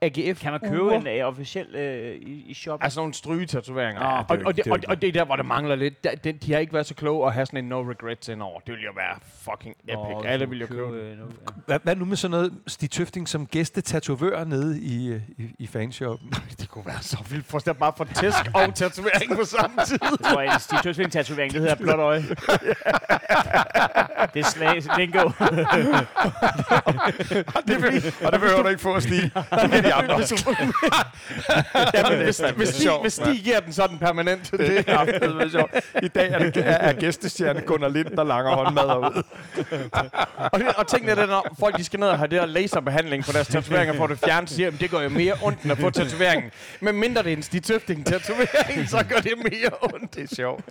AGF Kan man købe ure, en uh, officiel uh, i, i shoppen? Altså nogle strygetatoveringer. Ja, Ja, det er og, og, ikke- det, det og, og det er der, hvor det mangler lidt. Da- de, de har ikke været så kloge at have sådan en no regrets indover. Det ville jo være fucking epic. Alle ville jo købe det. øh. Hvad, hvad nu med sådan noget Stig Tøfting som gæstetatovør nede i, øh, i, i fanshoppen? (laughs) Det kunne være så vildt. Forstår bare for tæsk og (laughs) tatovering på samme tid. Jeg tror, at Stig Tøsving tatovering, det hedder blåt øje. (laughs) det er slag, lingo. det vil, og det behøver du ikke få at Stig. Det andre. Jamen, hvis, (laughs) (laughs) hvis, Stig, hvis Stig giver den sådan permanent. (laughs) Det, er sjovt. I dag er, det, er, er gæstestjerne Gunnar Lind, der langer håndmadder ud. og, det, og tænk lidt, når folk de skal ned og have det der laserbehandling på deres tatoveringer for at det fjernet, siger de, det gør jo mere ondt end at få tatoveringen. Men mindre det er en Stig Tøfting tatovering, så gør det mere ondt. Det er sjovt.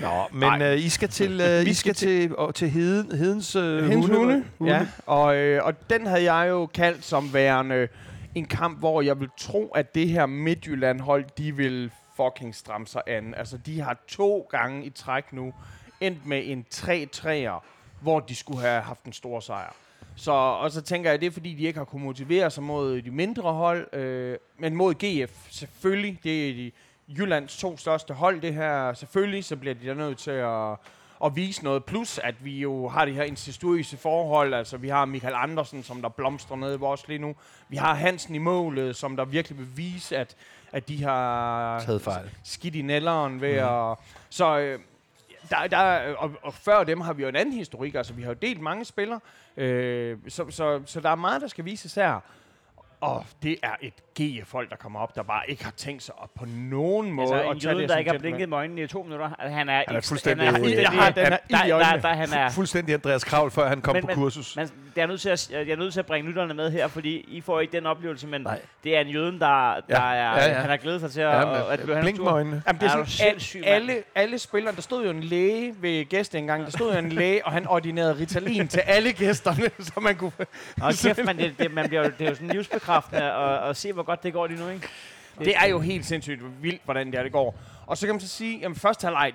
Nå, men øh, I skal til, øh, Vi I skal til, og, til heden, Hedens øh, Hendes hunde. hunde. Ja, og, øh, og den havde jeg jo kaldt som værende en kamp, hvor jeg vil tro, at det her Midtjylland-hold, de vil fucking stramme sig an. Altså, de har to gange i træk nu endt med en 3-3'er, hvor de skulle have haft en stor sejr. Så, og så tænker jeg, at det er fordi, de ikke har kunnet motivere sig mod de mindre hold, øh, men mod GF selvfølgelig. Det er de Jyllands to største hold, det her. Selvfølgelig, så bliver de der nødt til at, at vise noget. Plus, at vi jo har det her incestuøse forhold. Altså, vi har Michael Andersen, som der blomstrer nede i vores lige nu. Vi har Hansen i målet, som der virkelig vil vise, at, at de har Taget fejl. skidt i nælderen ved mm. at... Så øh, der, der, og, og før dem har vi jo en anden historik. Altså, vi har jo delt mange spillere. Øh, så, så, så der er meget, der skal vises her. Og det er et GF-folk, der kommer op, der bare ikke har tænkt sig op på nogen måde Altså, at en jøde, det der ikke har blinket med øjnene i to minutter. Altså, han er, Han er fuldstændig- Han er, Jeg har den her der, ild i der, øjnene. der, han er, Fuldstændig Andreas Kravl, før han kom Men- på men- kursus. man, jeg, er nødt til at, jeg er nødt til at bringe lytterne med her, fordi I får ikke den oplevelse, men Nej. det er en jøden, der, der Ja, er, ja, ja. han har glædet sig til at, Ja, at, at det hans Blink med øjnene. Jamen, det er Er sådan, sindssyg, alle, alle spillere, der stod jo en læge ved gæstindgangen, der stod jo en (laughs) læge, og han ordinerede Ritalin til alle gæsterne, (laughs) så man kunne... Og kæft, man, det, det, man bliver, jo- det er jo sådan livsbekræftende at, at se, hvor godt det går lige nu, ikke? Det er jo helt sindssygt vildt, hvordan det, er, det går. Og så kan man så sige, jamen første halvleg,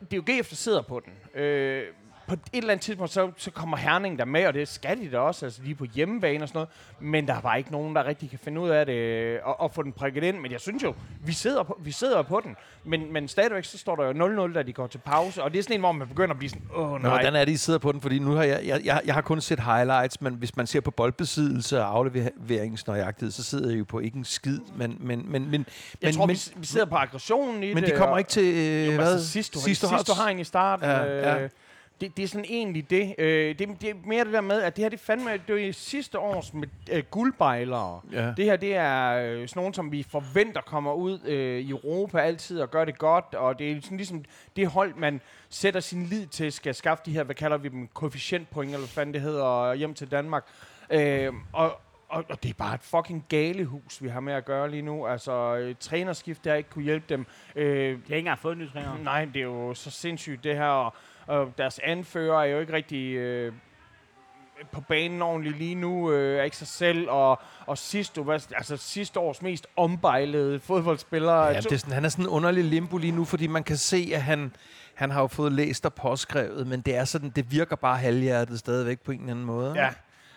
det er jo GF, der sidder på den. Øh, på et eller andet tidspunkt, så, så kommer Herning der med, og det skal de da også, altså de er på hjemmebane og sådan noget, men der er bare ikke nogen, der rigtig kan finde ud af det øh, og, og få den prikket ind. Men jeg synes jo, vi sidder på, vi sidder på den, men, men stadigvæk så står der jo 0-0, da de går til pause, og det er sådan en, hvor man begynder at blive sådan, åh Nå, nej. hvordan er det, I sidder på den? Fordi nu har jeg, jeg, jeg, jeg har kun set highlights, men hvis man ser på boldbesiddelse og afleveringsnøjagtighed, så sidder I jo på ikke en skid, men... men, men, men jeg men, tror, men, vi, vi sidder på aggressionen i men det. de kommer ikke til... Øh, Jo, hvad? Altså, sidst, du, sidst, du, sidst, du har en i starten. Ja, Ja, ja. Øh, det, det er sådan egentlig det. Øh, det. Det er mere det der med, at det her det fandme det er sidste års med, øh, guldbejlere. Ja. Det her det er øh, sådan nogen, som vi forventer kommer ud øh, i Europa altid og gør det godt. Og det er sådan ligesom det hold, man sætter sin lid til, skal skaffe de her, hvad kalder vi dem, koefficientpoint, eller hvad fanden det hedder, hjem til Danmark. Øh, og, og, og det er bare et fucking galehus, vi har med at gøre lige nu. Altså, øh, trænerskift, der ikke kunne hjælpe dem. Øh, De har ikke engang fået en ny træner. Nej, det er jo så sindssygt det her, og, og deres anfører er jo ikke rigtig... Øh, på banen ordentligt lige nu, øh, er ikke sig selv, og, og sidste, hvad, altså sidste års mest ombejlede fodboldspiller. Ja, det er sådan, han er sådan en underlig limbo lige nu, fordi man kan se, at han, han har jo fået læst og påskrevet, men det er sådan, det virker bare halvhjertet stadigvæk på en eller anden måde. ja.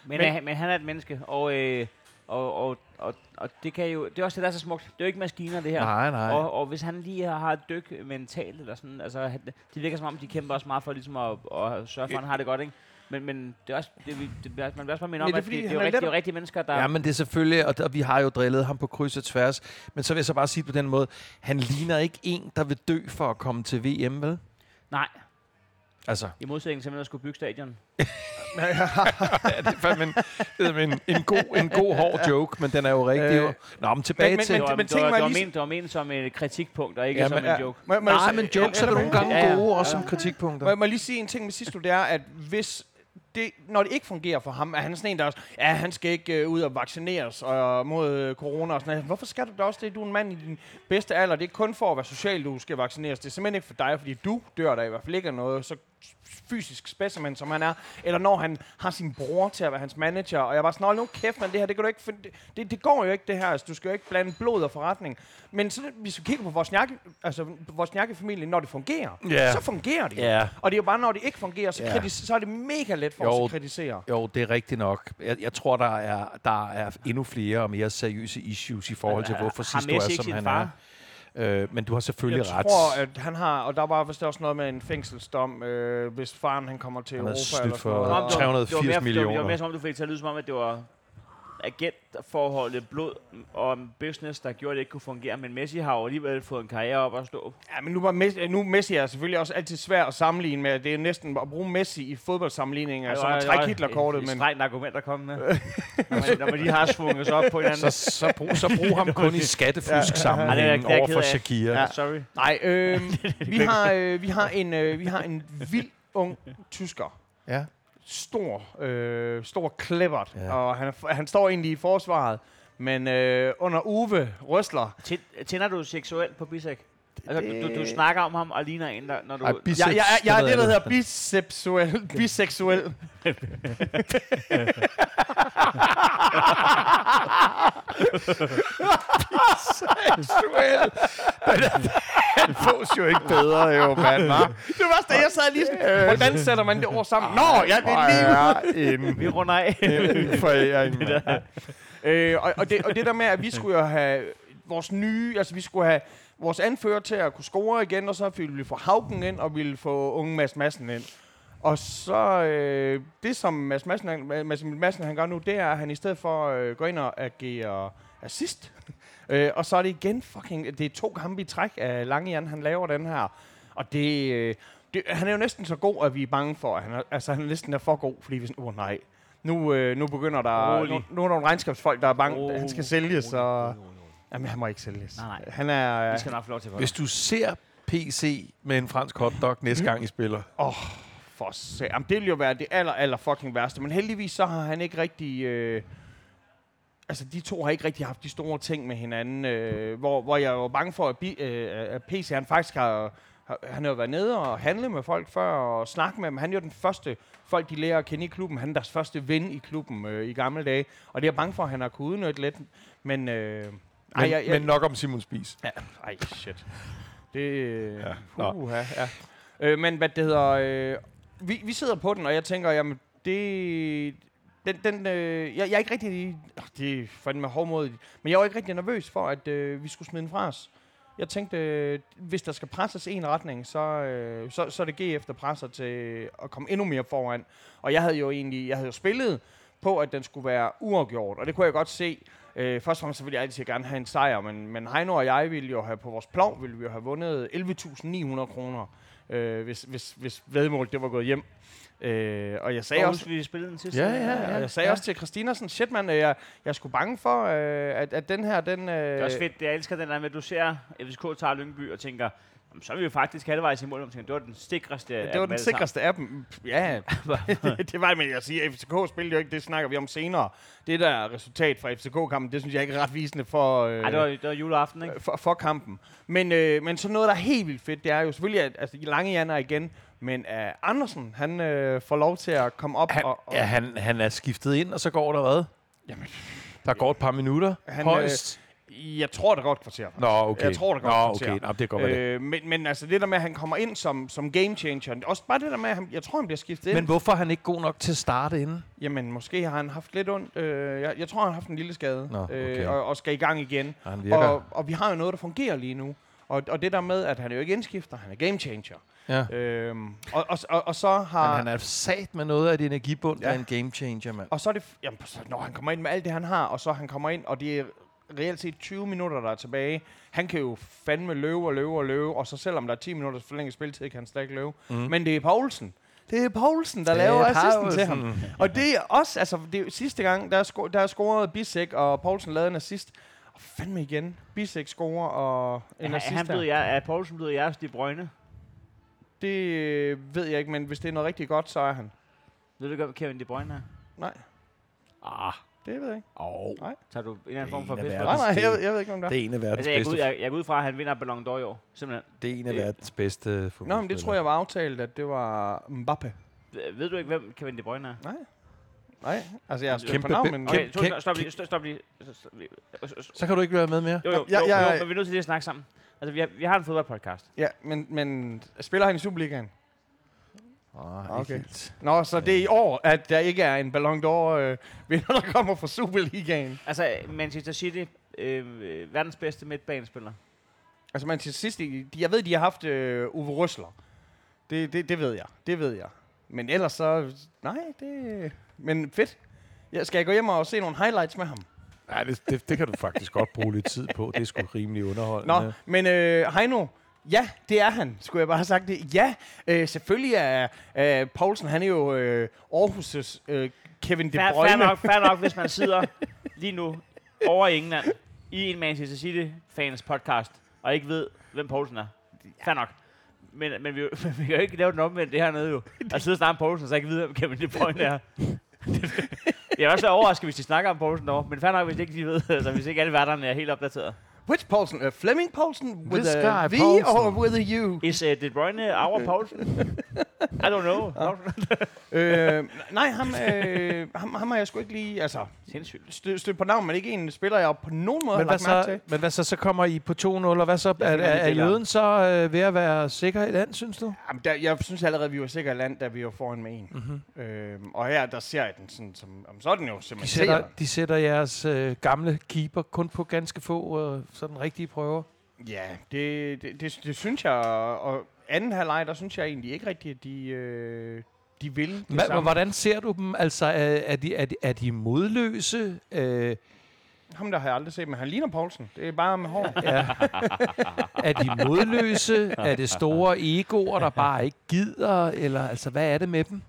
Men, Men- men, men han er et menneske, og, øh, og, og, og, og det kan jo, det er også det, der er så smukt. Det er jo ikke maskiner, det her. Nej, nej. Og, og hvis han lige har et dyk mentalt, eller sådan, altså, han- det virker som om, de kæmper også meget for ligesom at, at sørge for, at han har det godt, ikke? Men, men det er også, det, det, det, man bliver også bare minde om, Men det er at det, det, er er jo rigtig, let- det er rigtige mennesker, der... Ja, men det er selvfølgelig, og, der, vi har jo drillet ham på kryds og tværs, men så vil jeg så bare sige på den måde, han ligner ikke en, der vil dø for at komme til VM, vel? Nej, Altså, i modsætning til, at man skulle bygge stadion. (laughs) ja, det er fandme en, det er en, en, god, en god hård joke, men den er jo rigtig. Øh, jo. Nå, men tilbage men- til... Det var, men det, tænk var, mig det, var lige- ment, det var ment som et kritikpunkt, og ikke Ja, som men- en joke. Må, må, Nej, men jokes er der nogle gange Ja, ja. gode, også som Må, kritikpunkter. jeg- må jeg lige sige en ting med sidste, det er, at hvis det, når det ikke fungerer for ham, er han sådan en, der også, ja, han skal ikke øh, ud og vaccineres og, mod øh, corona og sådan noget. Hvorfor skal du da også det? Du er en mand i din bedste alder. Det er ikke kun for at være social, du skal vaccineres. Det er simpelthen ikke for dig, fordi du dør der i hvert fald ikke af noget så fysisk specimen, som han er. Eller når han har sin bror til at være hans manager. Og jeg var sådan, "Hold nu kæft, men det her, det kan du ikke finde. Det, det, går jo ikke, det her. Altså, du skal jo ikke blande blod og forretning. Men så, hvis vi kigger på vores njakke, altså vores familie, når det fungerer, Ja. så fungerer det. Ja. Og det er jo bare, når det ikke fungerer, så, kritis- så er det mega let for Jo. os at kritisere. Jo, det er rigtigt nok. Jeg, jeg tror, der er, der er endnu flere og mere seriøse issues i forhold til, hvorfor har sidst du er, som han far? er. Øh, men du har selvfølgelig Jeg ret. tror, at han har, og der var vist også noget med en fængselsdom, øh, hvis faren han kommer til Han Europa. eller for- sådan noget. Nå, men det var- 380 det var mere, Det millioner. var mere som om, du fik til at lyde som om, at det var agentforholdet, blod og business, der gjorde, at det ikke kunne fungere. Men Messi har jo alligevel fået en karriere op at stå. Ja, men nu, var Messi, nu Messi er selvfølgelig også altid svært at sammenligne med. Det er næsten at bruge Messi i fodboldsammenligninger, som at trække Hitlerkortet. Et, Men et strengt argument, der kom med. (laughs) når, man, når man lige har svunget sig op på en anden. Så, så, brug, så brug ham kun i skattefusk Ja, det er- sammenhæng det er jeg over for. Shakira. Ja, sorry. nej, (laughs) øh, vi, har, øh, vi, har en, øh, vi har en vild ung tysker. Ja. Stor, øh, stor klippert, Ja. og han, han står egentlig i forsvaret. Men øh, under Uwe Røsler, Tæ- Tænder du seksuelt på Bisek? Altså, du, du, Det- snakker om ham og ligner en, der, når du... Ej, biceps, jeg, jeg, jeg, jeg er det, der hedder (laughs) biseksuel. biseksuel. Seksuel. Han fås jo ikke bedre, jo, mand, hva? Det var da jeg sad lige sådan, hvordan sætter man det ord sammen? Nå, ja, det er lige en, Vi runder af. en foræring. Øh, og, og, det, og det der med, at vi skulle jo have vores nye, altså vi skulle have vores anfører til at kunne score igen, og så ville vi få Haugen ind, og ville få unge Mads Madsen ind. Og så øh, det, som Mads Madsen, han- Mads Madsen han gør nu, det er, at han i stedet for øh, går ind og agerer assist. (laughs) øh, og så er det igen fucking, det er to kampe i træk af Langejan, han laver den her. Og det, øh, det, han er jo næsten så god, at vi er bange for, at han er, altså han er næsten er for god, fordi vi er sådan, oh, nej, nu, øh, nu begynder der, Rolig. nu, nu er der nogle regnskabsfolk, der er bange, Oh, han skal sælges, og... Jamen, han må ikke sælges. Nej, nej. Han er... Vi skal nok få lov til at Hvis du ser PC med en fransk hotdog næste gang, I spiller, For se. Jamen, det vil jo være det aller, aller fucking værste. Men heldigvis så har han ikke rigtig... Øh, altså, de to har ikke rigtig haft de store ting med hinanden. Øh, hvor, hvor jeg var bange for, at, bi, øh, at PC han faktisk har... har han har jo været nede og handle med folk før og snakke med dem. Han er jo den første folk, de lærer at kende i klubben. Han er deres første ven i klubben øh, i gamle dage. Og det er jeg bange for, at han har kunnet udnytte lidt. Men... Øh, men, ej, jeg, jeg, men nok om Simon Spies. Ja, ej, shit. Det, øh, Ja, uh, ja. Øh, men hvad det hedder, øh, vi, vi sidder på den, og jeg tænker, jamen, det, den, den, øh, jeg, jeg er ikke rigtig, oh, det er fandme hårdmodigt, men jeg var ikke rigtig nervøs for, at øh, vi skulle smide den fra os. Jeg tænkte, øh, hvis der skal presses en retning, så, øh, så, så er det GF, der presser til at komme endnu mere foran. Og jeg havde jo egentlig, jeg havde jo spillet på, at den skulle være uafgjort, og det kunne jeg godt se. Øh, først og fremmest så ville jeg altid gerne have en sejr, men, men Heino og jeg ville jo have på vores plov, ville vi jo have vundet 11.900 kroner, øh, hvis, hvis, hvis vedmålet det var gået hjem. Øh, og jeg sagde Og også, vi spillede den sidste. Ja, ja, ja. jeg sagde også til Christina sådan, shit mand, øh, jeg, jeg sgu bange for, øh, at, at den her, den... Øh, Det er også fedt, jeg elsker den der med, at du ser FCK tager Lyngby og tænker, "Jamen, så er vi jo faktisk halvvejs i mål, tænker, det var den sikreste af det var den alle sammen." sikreste af dem. Ja, (laughs) (laughs) det var det, men jeg siger, FCK spillede jo ikke, det snakker vi om senere. Det der er resultat fra FCK-kampen, det synes jeg ikke er ret visende for... Øh, Ej, det var, det var juleaften, ikke? for, for kampen. Men, øh, men så noget, der er helt vildt fedt, det er jo selvfølgelig, at altså, Lange Jan er igen, Men uh, Andersen, han uh, får lov til at komme op Han, og... og ja, han, han er skiftet ind, og så går der hvad? Jamen, Der går et par minutter. Han, højst. Jeg tror, det går et kvarter. Nå, okay. Jeg tror, det går Nå, et kvarter. okay. Nå, det går øh, det. Øh, men, men altså det der med, at han kommer ind som, som game changer, også bare det der med, at han, jeg tror, han bliver skiftet ind. Men hvorfor er han ikke god nok til at starte inden? Jamen, måske har han haft lidt ondt. Øh, jeg, jeg tror, han har haft en lille skade. Nå, okay. øh, og, og skal i gang igen. Ja, han virker. Og, og vi har jo noget, der fungerer lige nu. Og, og det der med, at han er jo ikke indskifter, han er game changer. ja. Øhm, og, og, og, og så har... Men han er sat med noget af det energibund, ja. Der er en game changer, mand. Og så er det... Jamen, så, når han kommer ind med alt det, han har, og så han kommer ind, og det reelt set 20 minutter, der er tilbage. Han kan jo fandme løbe og løbe og løbe, og så selvom der er 10 minutter forlænget spilletid, kan han slet ikke løbe. Mm. Men det er Poulsen. Det er Poulsen, der Det laver er assisten til ham. Og det er også, altså, det er sidste gang, der, sko- der scorede Bisek, og Poulsen lavede en assist. Og fandme igen, Bisek scorer, og en Er, assist han blevet, jer, er Poulsen blevet jeres De Bruyne? Det øh, ved jeg ikke, men hvis det er noget rigtig godt, så er han. Ved du godt, hvad Kevin De Bruyne er? Nej, Ah, det ved jeg ikke. Oh, tager du en eller anden form for En af pis Nej, det? nej, jeg, jeg ved ikke, om der det er en af verdens Altså, jeg, går ud, bedste. jeg, jeg går ud fra, at han vinder Ballon d'Or i år. Simpelthen. Det er en af det- verdens bedste fodboldspillere. Nå, men det tror jeg var aftalt, at det var Mbappe. Ved- du ikke, hvem Kevin De Bruyne er? Nej. Nej, altså jeg har stødt Kæmpe på navn, men... Okay, to, stop lige. Stop, stop lige. Stop, stop lige. Så kan du ikke være med mere. Jo, jo, Ja, jo, ja, ja. jo, men vi er nødt til lige at snakke sammen. Altså, vi har, vi har en fodboldpodcast. Ja, men, men spiller han i Superligaen? Oh, Okay. Helt. Nå, så det er i år, at der ikke er en Ballon d'Or øh, vinder, der kommer fra Superligaen. Altså, Manchester City, øh, øh, verdens bedste midtbanespiller. Altså man til sidst, de, jeg ved, de har haft øh, Uwe Røsler. Det, det, det ved jeg, det ved jeg. Men ellers så, nej, det... Men fedt. Ja, skal jeg gå hjem og se nogle highlights med ham? Nej, det, det, det kan du faktisk godt bruge lidt tid på. Det er sgu rimelig underholdende. Nå, men øh, Heino, ja, det er han. Skulle jeg bare have sagt det? Ja, øh, selvfølgelig er øh, Poulsen, han er jo øh, Aarhus' øh, Kevin De Fair, Bruyne. fair, nok, fair nok, hvis man (laughs) sidder lige nu over i England i en Manchester City-fans podcast, og ikke ved, hvem Poulsen er. Fair nok. Men, men vi, (laughs) vi kan jo ikke lave den omvendt det hernede jo. At sidde og snakke om Poulsen, så ikke vide, hvem Kevin De Bruyne er. (laughs) jeg er også overrasket, hvis de snakker om Poulsen derovre. Men fair nok, hvis ikke de ved, altså hvis ikke alle værterne er helt opdateret. Which Poulsen? Uh, Fleming Poulsen with This a guy, V Poulsen. or with a U? Is uh, De Bruyne our Poulsen? I don't know. øh, (laughs) nej, ham, øh, ham, ham har jeg sgu ikke lige, altså, Sindssygt. stø, stødt på navn, men ikke en spiller, jeg på nogen måde Men har hvad, lagt mærke så, til. men hvad så? Så kommer I på 2-0, og hvad så? Er, er, er jøden så øh, ved at være sikker i land, synes du? Jamen, der, jeg synes allerede, at vi var sikkert land, da vi var foran med en. Mm-hmm. Øhm, og her, der ser jeg den sådan, som, om så den jo De, simpelthen sætter, de sætter jeres øh, gamle keeper kun på ganske få øh, sådan rigtige prøver. Ja, det, det, det, det synes jeg, og anden halvleg, der synes jeg egentlig ikke rigtigt, at de, øh, de vil det Hva, samme. hvordan ser du dem? Altså, er, er, de, er, de, er de modløse? Øh, Ham der har jeg aldrig set, men han ligner Poulsen. Det er bare med hår. (laughs) er, er de modløse? (laughs) Er det store egoer, der bare ikke gider? Eller altså, hvad er det med dem?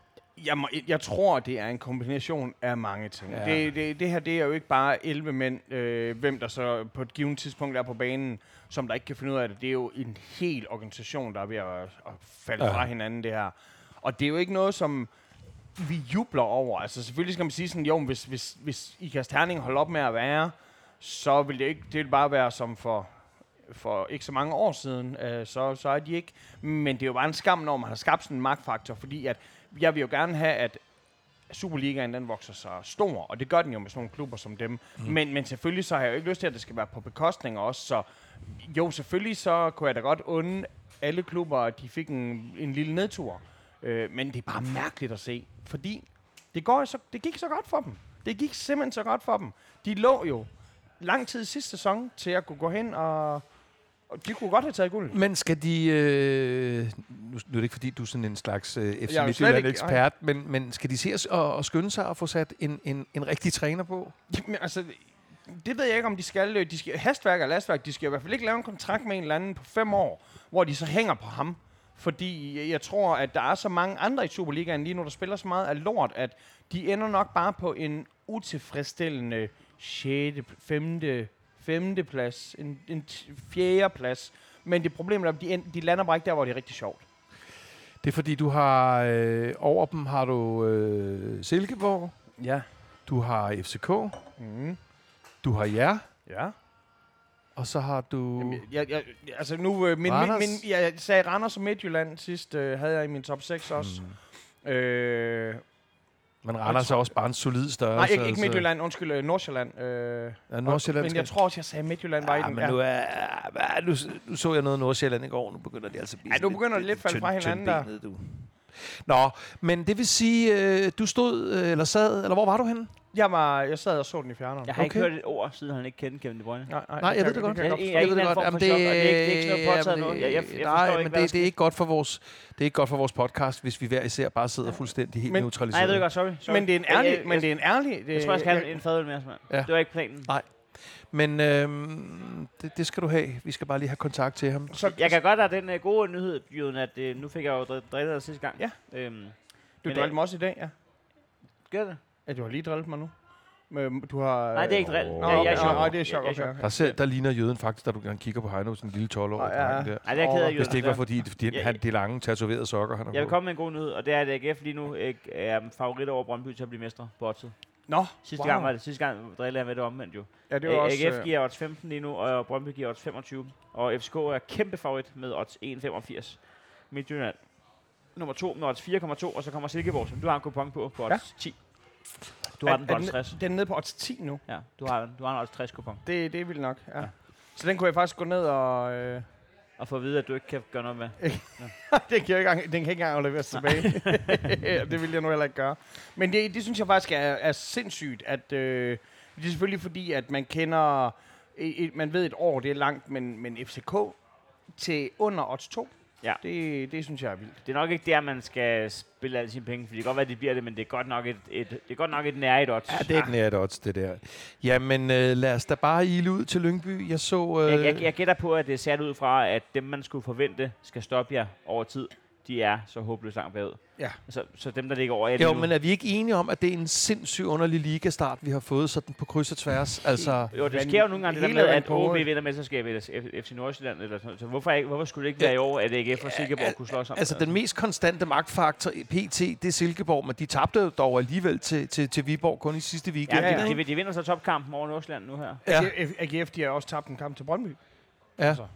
Jeg, må, jeg tror, det er en kombination af mange ting. Ja. Det, det, det her, det er jo ikke bare 11 mænd, øh, hvem der så på et givet tidspunkt er på banen, som der ikke kan finde ud af det. Det er jo en hel organisation, der er ved at, at falde Ja. fra hinanden, det her. Og det er jo ikke noget, som vi jubler over. Altså selvfølgelig skal man sige sådan, jo, hvis, hvis, hvis Ikast Herning holder op med at være, så vil det ikke, det vil bare være som for, for ikke så mange år siden, øh, så, så er de ikke. Men det er jo bare en skam, når man har skabt sådan en magtfaktor, fordi at jeg vil jo gerne have, at Superligaen den vokser sig stor, og det gør den jo med sådan nogle klubber som dem. Mm. Men, men selvfølgelig så har jeg jo ikke lyst til, at det skal være på bekostning også, så jo, selvfølgelig så kunne jeg da godt unde alle klubber, at de fik en, en lille nedtur. Øh, men det er bare mærkeligt at se, fordi det, går så, det gik så godt for dem. Det gik simpelthen så godt for dem. De lå jo lang tid sidste sæson til at kunne gå hen og, og de kunne godt have taget guld. Men skal de... Øh, nu, nu er det ikke, fordi du er sådan en slags øh, FC er Midtjylland-ekspert, men, men skal de se og, og skynde sig at få sat en, en, en rigtig træner på? Jamen, altså, det ved jeg ikke, om de skal. øh, De skal hastværk og lastværk, de skal i hvert fald ikke lave en kontrakt med en eller anden på fem år, hvor de så hænger på ham. Fordi jeg tror, at der er så mange andre i Superligaen lige nu, der spiller så meget af lort, at de ender nok bare på en utilfredsstillende 6., 5., 5. plads, en, en fjerde plads. Men det problem er, at de, de lander bare ikke der, hvor det er rigtig sjovt. Det er fordi, du har... Øh, over dem har du øh, Silkeborg, Ja. du har FCK, Mm. du har jer, Ja. Og så har du... Jamen, jeg, jeg, altså nu, øh, min, min, Randers? min, jeg sagde Randers og Midtjylland sidst, øh, havde jeg i min top 6 også. Mm. Øh, Men Randers er også bare en solid størrelse. nej, ikke, ikke altså. Midtjylland, undskyld, øh, Nordsjælland. Øh, Ja, Nordsjælland men jeg tror også, jeg sagde Midtjylland var i ja, den. men nu, er, ja, nu, nu så jeg noget Nordsjælland i går. Nu begynder de altså at blive Ja, nu begynder det lidt falde fra hinanden der. Du. Nå, men det vil sige, øh, du stod, øh, eller sad, eller hvor var du henne? Jeg, var, jeg sad og så den i fjerneren. Jeg har ikke Okay. hørt et ord, siden han ikke kendte Kevin De Bruyne. Nej, nej, Nej, jeg ved det godt. jeg Jeg- godt jeg- forstå. en eller anden form for chok, og det er ikke- det er ikke noget påtaget jamen, noget. Jeg- jeg- jeg nej, ikke, men det, det er ikke godt for vores, det er ikke godt for vores podcast, hvis vi hver især bare sidder fuldstændig helt Men- neutraliseret. Nej, jeg ved godt, sorry. sorry. Men det er en ærlig... jeg- Men det er en ærlig... Det, Jeg tror, jeg skal have en fadøl mere, mand. Ja. Det var ikke planen. Men øhm, det, det skal du have. Vi skal bare lige have kontakt til ham. Så, Jeg kan godt have den uh, gode nyhed, Jyden, at uh, nu fik jeg jo dr- drillet dig sidste gang. Ja. Øhm, du drillede mig også i dag, ja. gør det? Ja, du har lige drillet mig nu. Men du har... Nej, det er ikke drill. Åh. Nå, Jeg- jeg er chok. nej, det er er Okay. Der, ser, der ligner jøden faktisk, da du han kigger på Heino, sådan en lille 12-årig Ja, ja. dreng der. Nej, det er ked af, Hvis Jyden. det ikke var fordi, fordi Ja, han de lange tatoverede sokker, han har Jeg vil komme med en god nyhed, og det er, at AGF lige nu er favorit over Brøndby til at blive mestre på oddset. Nå, Sidste wow. gang var det, sidste gang drillede jeg med det omvendt jo. Ja, det var også... AGF øh, giver odds 15 lige nu, og Brøndby giver odds 25. Og FCK er kæmpe favorit med odds 1,85. Midtjylland nummer 2 med odds 4,2, og så kommer Silkeborg, som du har en kupon på, på odds 10. Du har den på odds 60. Den er nede på odds 10 nu. Ja, du har, du har en odds 60 kupon. Det, det er vildt nok, ja. Ja. Så den kunne jeg faktisk gå ned og... Øh, (laughs) Og få at vide, at du ikke kan gøre noget med. (laughs) den, kan jeg ikke engang, den kan ikke engang leveres tilbage. (laughs) det vil jeg nu heller ikke gøre. Men det, det synes jeg faktisk er, er sindssygt, at... Øh, det er selvfølgelig fordi, at man kender... Et, man ved et år, det er langt, men, men FCK til under odds 2, Ja. det, det synes jeg er vildt. Det er nok ikke der, man skal spille alle sine penge, for det kan godt være, at de bliver det, men det er godt nok et, et, det er godt nok et nær et odds. Ja, det er et nært odds, det der. Jamen, øh, lad os da bare ile ud til Lyngby. Jeg så... Øh, Jeg, jeg, jeg gætter på, at det er sat ud fra, at dem, man skulle forvente, skal stoppe jer over tid, de er så håbløst langt bagud. Ja. Så, så dem, der ligger over jer jo, nu, men er vi ikke enige om, at det er en sindssygt underlig ligastart, vi har fået sådan på kryds og tværs? Altså, Jo, det sker jo nogle gange det der med, at på OB vinder mesterskabet, eller FC Nordsjælland, eller sådan. Så hvorfor, ikke, hvorfor skulle det ikke være i år, at AGF og Silkeborg kunne slås om? altså, den mest konstante magtfaktor i PT, det er Silkeborg, men de tabte jo dog alligevel til, til, til Viborg kun i sidste Ja, weekend. ja, ja. de, de, de, vinder så topkampen over Nordsjælland nu her. Ja. AGF, AGF, de har også tabt en kamp til Brøndby. Ja. Altså.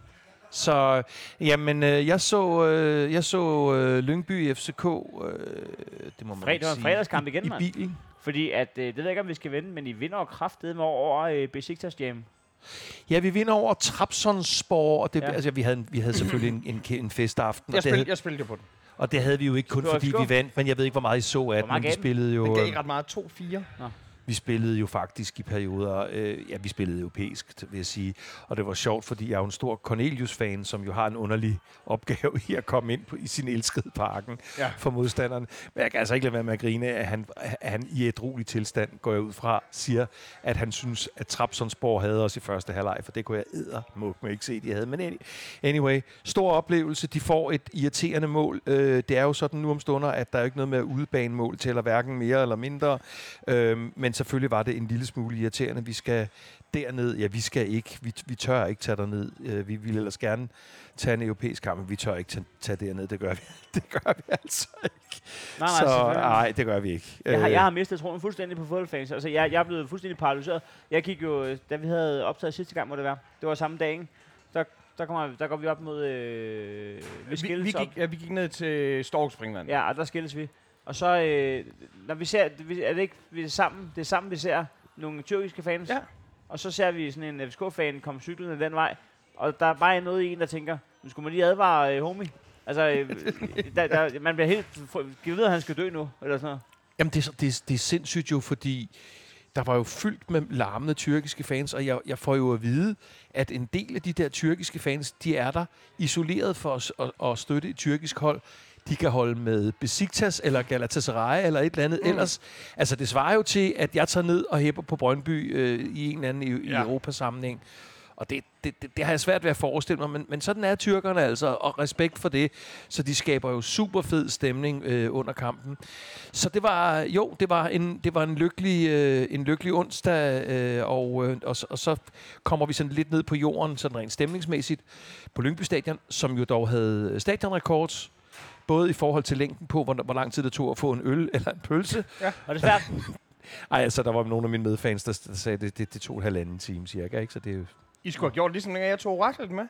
Så, jamen, øh, jeg så, øh, jeg så øh, Lyngby FCK, øh, det må man Fred, ikke det var en sige, fredagskamp igen, i mand. bilen. Fordi at, øh, det ved jeg ikke, om vi skal vinde, men I vinder kraftedeme over, over øh, Besiktas Jam. Ja, vi vinder over Trabzonspor, og det, Ja. ja. altså, vi, havde, vi havde selvfølgelig en, en, en festaften, Jeg, og det, spil, havde, jeg spillede jo på den. og det havde vi jo ikke kun fordi vi vandt, men jeg ved ikke, hvor meget I så af den, vi spillede jo... Den gav øh, ikke ret meget. 2-4. Vi spillede jo faktisk i perioder, øh, ja, vi spillede europæisk, vil jeg sige. Og det var sjovt, fordi jeg er jo en stor Cornelius-fan, som jo har en underlig opgave i at komme ind på, i sin elskede parken Ja. for modstanderen. Men jeg kan altså ikke lade være med at grine, at han, at han i et rolig tilstand, går jeg ud fra, siger, at han synes, at Trabzonspor havde os i første halvleg, for det kunne jeg eddermuk med ikke se, de havde. Men any- anyway, stor oplevelse. De får et irriterende mål. Øh, det er jo sådan nu om stunder, at der er jo ikke noget med at udbane mål tæller hverken mere eller mindre. Øhm, men selvfølgelig var det en lille smule irriterende. Vi skal derned. Ja, vi skal ikke. Vi, vi tør ikke tage derned. Øh, vi ville ellers gerne tage en europæisk kamp, men vi tør ikke tage, tage derned. Det gør vi, (laughs) det gør vi altså ikke. Nej, Så selvfølgelig. nej, det gør vi ikke. Jeg har, Øh, jeg har mistet troen fuldstændig på fodboldfans. Altså, jeg, jeg er blevet fuldstændig paralyseret. Jeg gik jo, øh, da vi havde optaget sidste gang, må det være. Det var samme dag, ikke? Der, der, kommer, der går vi op mod... Øh, vi Vi, skilles vi, op. gik, ja, vi gik ned til Stork Springvand. Ja, og der skilles vi. Og så, øh, når vi ser, er det ikke vi er sammen, det er sammen, vi ser nogle tyrkiske fans. Ja. Og så ser vi sådan en FCK-fan komme cyklende den vej. Og der er bare noget i en, der tænker, nu skulle man lige advare øh, homie. Altså, øh, (laughs) der, der, man bliver helt... Giv ved, at han skal dø nu, eller sådan noget. Jamen, det, er det, er- det er sindssygt jo, fordi der var jo fyldt med larmende tyrkiske fans, og jeg, jeg får jo at vide, at en del af de der tyrkiske fans, de er der isoleret for at, at, at støtte et tyrkisk hold. De kan holde med Besiktas eller Galatasaray eller et eller andet Mm. ellers. Altså, det svarer jo til, at jeg tager ned og hæpper på Brøndby øh, i en eller anden i, Ja. i Europasammenhæng. Og det, det, det, det har jeg svært ved at forestille mig, men, men sådan er tyrkerne altså, og respekt for det. Så de skaber jo super fed stemning øh, under kampen. Så det var jo, det var en, det var en lykkelig, øh, en lykkelig onsdag, øh, og, øh, og, så- og så kommer vi sådan lidt ned på jorden, sådan rent stemningsmæssigt, på Lyngby Stadion, som jo dog havde stadionrekords, både i forhold til længden på, hvor, hvor lang tid det tog at få en øl eller en pølse. (laughs) Og det er svært. (laughs) Ej, altså, der var nogle af mine medfans, der, der sagde, at det, det, det tog en halvanden time cirka, ikke? Så det er jo I skulle have gjort ligesom dengang jeg tog oraklet med.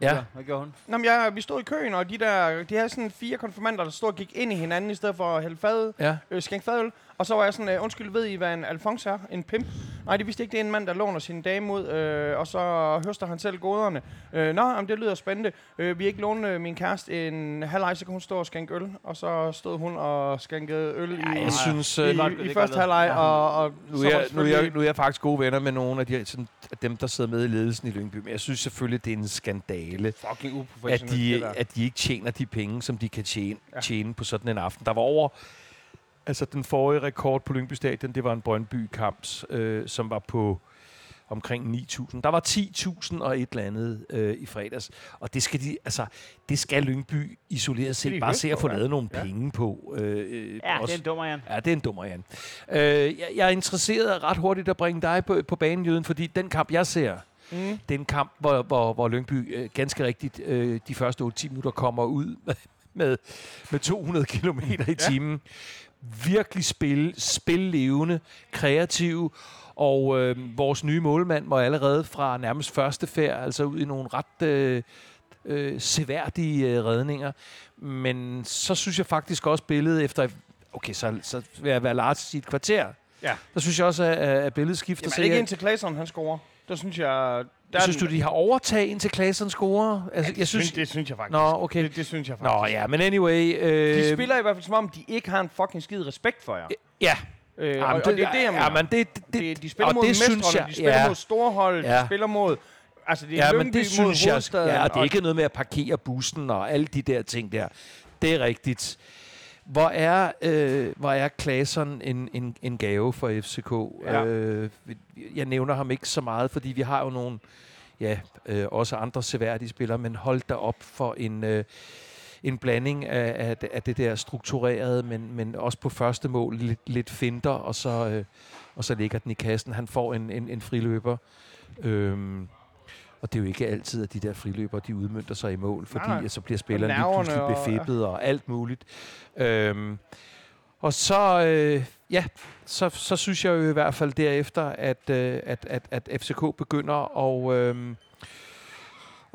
Ja. Hvad gjorde hun? Nå, men jeg, vi stod i køen, og de der, de havde sådan fire konfirmander, der stod og gik ind i hinanden, i stedet for at hælde fad, Ja. øh, skænke fadøl. Og så var jeg sådan, øh, undskyld, ved I, hvad en alfons er? En pimp? Nej, de vidste ikke, det er en mand, der låner sin dame ud, øh, og så høster han selv goderne. Øh, Nå, jamen, det lyder spændende. Øh, vi ikke låne øh, min kæreste en halvleg, så kan hun stå og skænke øl. Og så stod hun og skænkede øl i, Ej, jeg synes, i, øh, det er godt- i, det i første halvleg, og, og Nu er, det nu, er jeg, nu er jeg faktisk gode venner med nogle af de, sådan, dem, der sidder med i ledelsen i Lyngby, men jeg synes selvfølgelig, det er en skandale, fucking at det de, at de ikke tjener de penge, som de kan tjene, Ja. ja. tjene på sådan en aften. Der var over... Altså, den forrige rekord på Lyngby Stadion, det var en Brøndby-kamp, øh, som var på omkring 9.000. Der var 10.000 og et eller andet øh, i fredags. Og det skal, de, altså, det skal Lyngby isoleret set bare se at få på, ja. lavet nogle Ja. penge på. Øh, øh, Ja, det er også. en dummer, Jan. Ja, det er en dummer, Jan. Øh, jeg, jeg er interesseret i ret hurtigt at bringe dig på, på banen, Jøden, fordi den kamp, jeg ser, Mm. det er en kamp, hvor, hvor, hvor Lyngby øh, ganske rigtigt øh, de første 8-10 minutter kommer ud (laughs) med, med 200 km i timen. Virkelig spil, spil levende, kreative, og øh, vores nye målmand var allerede fra nærmest første færd, altså ud i nogle ret øh, øh, seværdige øh, redninger. Men så synes jeg faktisk også billedet efter, okay, så, så vil jeg være Lars i et kvarter. Ja. Der synes jeg også, at, at billedet skifter. Jamen, er det ikke indtil Claesson, han scorer? Der synes jeg... Der er Synes du, de har overtaget indtil Klaseren scorer? Altså, Ja, jeg synes... det synes jeg faktisk. Nå, okay. Det, det synes jeg faktisk. Nå, ja, men anyway... Øh, De spiller i hvert fald som om, de ikke har en fucking skid respekt for jer. Ja, Øh, Jamen, og, og det er det, jeg mener. ja, men det, det, de, det, de spiller og mod det synes mestrene, jeg- de spiller ja. mod storhold, Ja. de spiller mod... Altså, det er ja, men det mod synes jeg... Ja, og det er og- ikke noget med at parkere bussen og alle de der ting der. Det er rigtigt. Hvor er, øh, hvor er Klaseren en, en, en gave for FCK? Ja. Øh, jeg nævner ham ikke så meget, fordi vi har jo nogle, ja, øh, også andre seværdige spillere, men hold da op for en, øh, en blanding af, af, af det der strukturerede, men, men også på første mål lidt, lidt finter, og så, øh, og så ligger den i kassen. Han får en, en, en friløber. Øhm, og det er jo ikke altid, at de der friløber, de udmyndter sig i mål, fordi Nej, så bliver spilleren lige pludselig og- befippet og alt muligt. Øhm, og så, øh, ja, så, så synes jeg jo i hvert fald derefter, at, øh, at, at, at FCK begynder at, øh,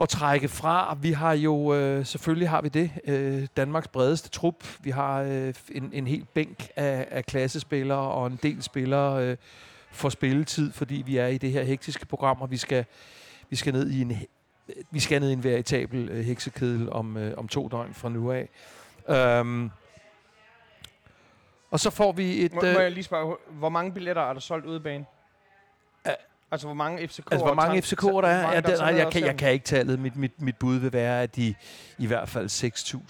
at trække fra. Vi har jo, øh, selvfølgelig har vi det, øh, Danmarks bredeste trup. Vi har øh, en, en hel bænk af, af klassespillere, og en del spillere øh, får spilletid, fordi vi er i det her hektiske program, og vi skal, vi skal ned i en vi skal ned i en veritabel øh, heksekedel om, øh, om to døgn fra nu af. Øhm, og så får vi et... Må, må Øh, jeg lige spørge, hvor mange billetter er der solgt udebane? Ja. Altså, hvor mange FCK'er... altså, hvor mange FCK'er der er? mange, Ja, det, nej, jeg, kan, jeg kan ikke tallet. Mit, mit, mit bud vil være, at de i hvert fald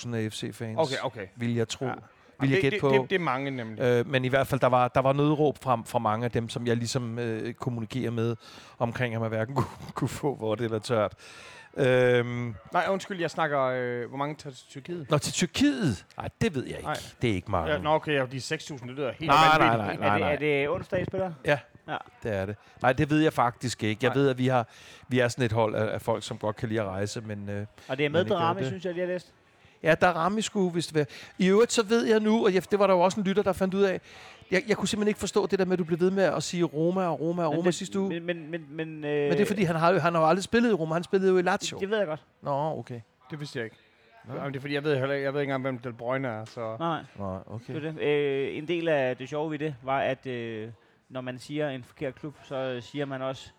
6.000 af FC-fans, Okay, okay. vil jeg tro. Ja. Vil jeg det, gætte det, på. Det, det, er mange nemlig. Øh, men i hvert fald, der var, der var nødråb fra, fra mange af dem, som jeg ligesom øh, kommunikerer med omkring, at man hverken (laughs) kunne, kunne få vådt eller tørt. Øhm, Nej, undskyld, jeg snakker... Øh, hvor mange tager til Tyrkiet? Nå, til Tyrkiet? Nej, det ved jeg ikke. Nej. Det er ikke mange. Ja, nå, okay, ja, de 6.000, det lyder helt Nej, nej, vanvittigt. nej, nej. er, det, er det onsdag, I spiller? Det er det. Nej, det ved jeg faktisk ikke. Jeg Nej. ved, at vi har vi er sådan et hold af, af folk, som godt kan lide at rejse, men øh, Og det er med det. synes jeg lige har læst. Ja, der er ramme skulle, hvis det var. I øvrigt, så ved jeg nu, og det var der jo også en lytter, der fandt ud af, jeg, jeg kunne simpelthen ikke forstå det der med, at du blev ved med at sige Roma og Roma og Men Roma det- sidste uge. Men, Men, men, men, men, øh, men det er fordi, han har jo han har jo aldrig spillet i Roma, han spillede jo i Lazio. Det ved jeg godt. Nå, okay. Det vidste jeg ikke. Nå. Jamen, det er fordi, jeg ved, heller, ikke- jeg ved ikke engang, hvem Del Bruyne er, så... Nej, Nå, okay. det det. Øh, en del af det sjove ved det, var, at øh, når man siger en forkert klub, så øh, siger man også,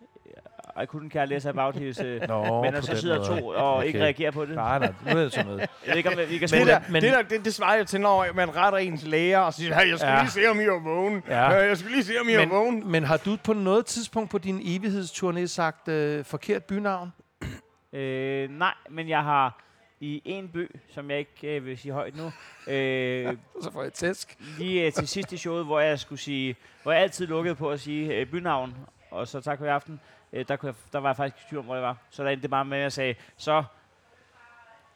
I couldn't care less about his... Øh, Nå, men så den sidder måde. to og okay. ikke reagerer på det. Nej, nej, nu er det sådan noget. (laughs) Jeg ved ikke, om vi kan Det spille der, men- det, der det, det svarer jo til, når man retter ens læger og siger, "Hey, jeg skulle Ja. lige se, om I var vågen. Ja. Jeg skulle lige se, om I var vågen. Men, men har du på noget tidspunkt på din evighedsturné sagt øh, forkert bynavn? (clears throat) Øh, nej, men jeg har i en by, som jeg ikke øh, vil sige højt nu, øh, (laughs) Så får jeg tæsk. lige øh, til sidst i showet, hvor jeg skulle sige, hvor jeg altid lukkede på at sige øh, bynavn, og så tak for i aften, øh, der, kunne jeg, der var jeg faktisk i tvivl om, hvor jeg var. Så der endte det bare med, at jeg sagde, så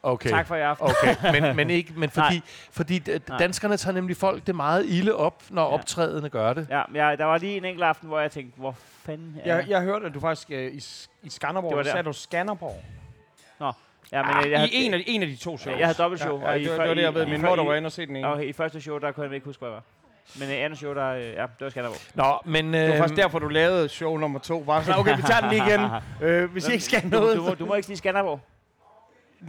Okay. tak for i aften. Okay, men, (laughs) men ikke, men fordi, Nej. fordi danskerne tager nemlig folk det meget ilde op, når Ja. optrædende gør det. Ja, men jeg, der var lige en enkelt aften, hvor jeg tænkte, hvor fanden er Jeg, jeg hørte, at du faktisk øh, i, i Skanderborg, Det var der sagde du Skanderborg. ja, men, ah, øh, jeg, I en af, en af de to shows. jeg havde dobbeltshow, Ja, ja, og i det, var, det var det, jeg ved. Min mor, der var inde og se den ene. og i første show, der kunne jeg ikke huske, hvor jeg var. Men øh, andet show, der, øh, ja, det var Skanderborg. Nå, men... Det var Øh, faktisk derfor, du lavede show nummer to. Bare sådan, okay, vi tager den lige igen. (laughs) Øh, hvis I ikke skal du, noget. du, må, du må ikke sige Skanderborg.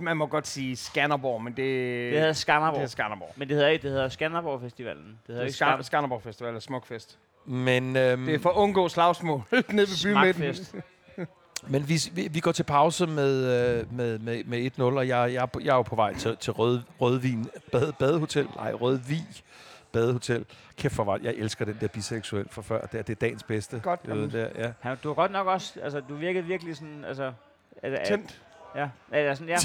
Man må godt sige Skanderborg, men det, Det hedder det Skanderborg. er Skanderborg. Men det hedder ikke, det hedder Skanderborg Festivalen. Det hedder Det ikke er Skan- Skanderborg Festival eller Smukfest. men, øhm, Det er for at undgå slagsmål (laughs) nede ved bymidten. (laughs) Men vi, vi, vi går til pause med, øh, med, med, med 1-0, og jeg, jeg, er jeg er jo på vej til, til Rød, Rødvin bade, Badehotel. Nej, Rødvig Badehotel. Kæft for jeg elsker den der biseksuel fra før. Det er, det er dagens bedste. Godt, Det, ved, der, ja. Han, du har godt nok også, altså du virkede virkelig sådan, altså... Er, er, Tændt. ja, er, sådan, ja.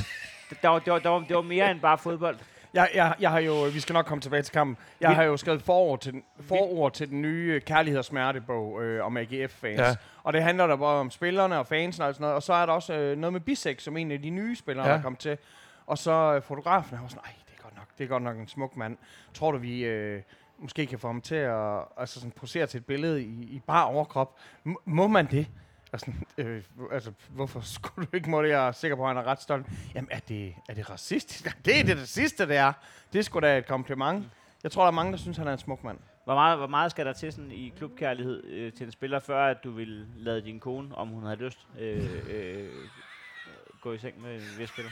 Det, (laughs) der, var, det, var, det, var, det var mere end bare fodbold. Jeg, jeg, jeg har jo, vi skal nok komme tilbage til kampen. Jeg Vi- har jo skrevet forord til, den- forord til den nye Kærlighed og Smertebog øh, om AGF-fans. Ja. Og det handler der bare om spillerne og fansen og sådan noget. Og så er der også øh, noget med Bisek, som en af de nye spillere, Ja. ja. der kom til. Og så øh, fotografen, han var sådan, nej, det er godt nok, en smuk mand. Tror du, vi øh, måske kan få ham til at altså sådan, posere til et billede i, i bare overkrop? M- må man det? Altså, øh, altså, hvorfor skulle du ikke må det? Jeg er sikker på, at han er ret stolt. Jamen, er det, er det racistisk? (laughs) Det er det, det sidste, det er. Det er sgu da et kompliment. Jeg tror, der er mange, der synes, han er en smuk mand. Hvor meget, hvor meget skal der til sådan i klubkærlighed øh, til en spiller, før at du vil lade din kone, om hun har lyst, øh, øh, gå i seng med en vis spiller?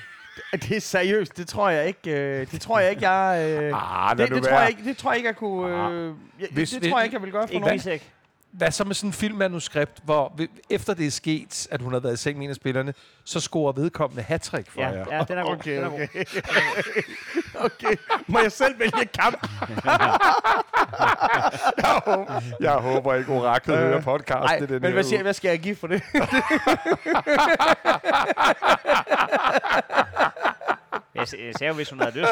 Det er seriøst. Det tror jeg ikke. Øh, det tror jeg ikke, jeg... Øh, Ah, det, det, tror jeg ikke, det tror jeg ikke, jeg kunne... Øh, jeg, Hvis- det hvis- tror jeg ikke, jeg vil gøre for Ikke nogen. Bisek. Hvad så med sådan en filmmanuskript, hvor vi- efter det er sket, at hun har været i seng med en af spillerne, så scorer vedkommende hat for Ja, jer? ja, den er god. Okay, okay. (laughs) okay. Må jeg selv vælge kamp? (laughs) Jeg håber ikke, oraklet Øh, hører podcast. Nej, men hvad, siger, hvad skal jeg give for det? (laughs) Jo, hvis hun havde lyst.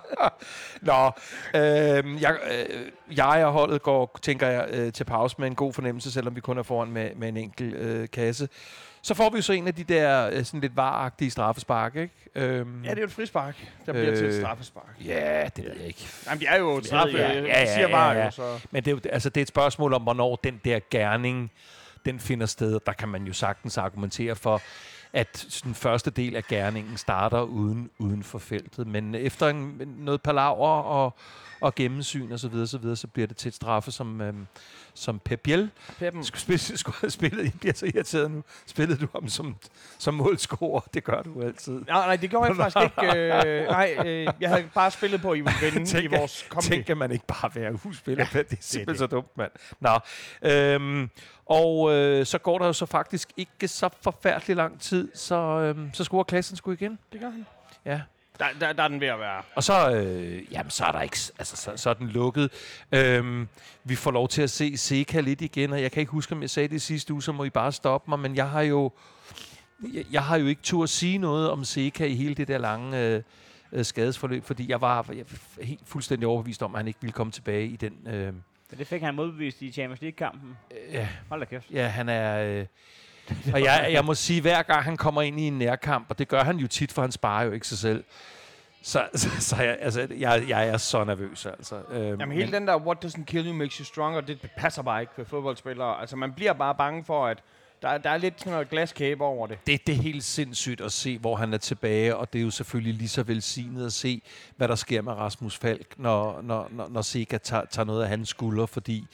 (laughs) Nå, øh, jeg, øh, jeg og holdet går, tænker jeg, øh, til pause med en god fornemmelse, selvom vi kun er foran med, med en enkelt øh, kasse. Så får vi jo så en af de der øh, sådan lidt varagtige straffespark, ikke? Øhm, ja, det er jo et frispark, der bliver til et Øh, straffespark. Ja, det ved jeg ikke. Jamen, de er jo et straffe. ja, Ja, ja, ja, ja, siger ja, bare ja. jo, så... Men det er, jo, altså, det er et spørgsmål om, hvornår den der gerning, den finder sted. Der kan man jo sagtens argumentere for, at den første del af gerningen starter uden, uden for feltet. Men efter en, noget palaver og, og gennemsyn osv., så, videre, så, videre, så bliver det til et straffe, som, øhm, som Pep Biel skulle, skulle have spillet. Jeg bliver så irriteret nu. Spillede du ham som, som målscorer? Det gør du altid. Nej, nej, det gjorde jeg faktisk ikke. Øh, nej, øh, jeg havde bare spillet på, at I ville vinde i (laughs) vores kombi. Tænk, at man ikke bare være husspiller. Ja, det er simpelthen det. så dumt, mand. Nå, øhm, og øh, så går der jo så faktisk ikke så forfærdelig lang tid, så, øhm, så scorer klassen sgu igen. Det gør han. Ja. Der, der, der er den ved at være. Og så, øh, jamen, så er der ikke, altså, så, så er den lukket. Øhm, vi får lov til at se Seca lidt igen, og jeg kan ikke huske, om jeg sagde det sidste uge, så må I bare stoppe mig, men jeg har jo, jeg, jeg har jo ikke tur at sige noget om Seca i hele det der lange øh, øh, skadesforløb, fordi jeg var, jeg var helt fuldstændig overbevist om, at han ikke ville komme tilbage i den... Øh, Men det fik han modbevist i Champions League-kampen. ja, Hold da kæft. Ja, han er... Øh, (laughs) og jeg, jeg må sige, hver gang han kommer ind i en nærkamp, og det gør han jo tit, for han sparer jo ikke sig selv, så, så, så jeg, altså, jeg, jeg er så nervøs, altså. Øhm, Jamen hele den der, what doesn't kill you makes you stronger, det passer bare ikke ved fodboldspillere. Altså man bliver bare bange for, at der, der er lidt sådan noget glaskæbe over det. det, det er helt sindssygt at se, hvor han er tilbage, og det er jo selvfølgelig lige så velsignet at se, hvad der sker med Rasmus Falk, når, når, når, når Sega tager, tager noget af hans skulder, fordi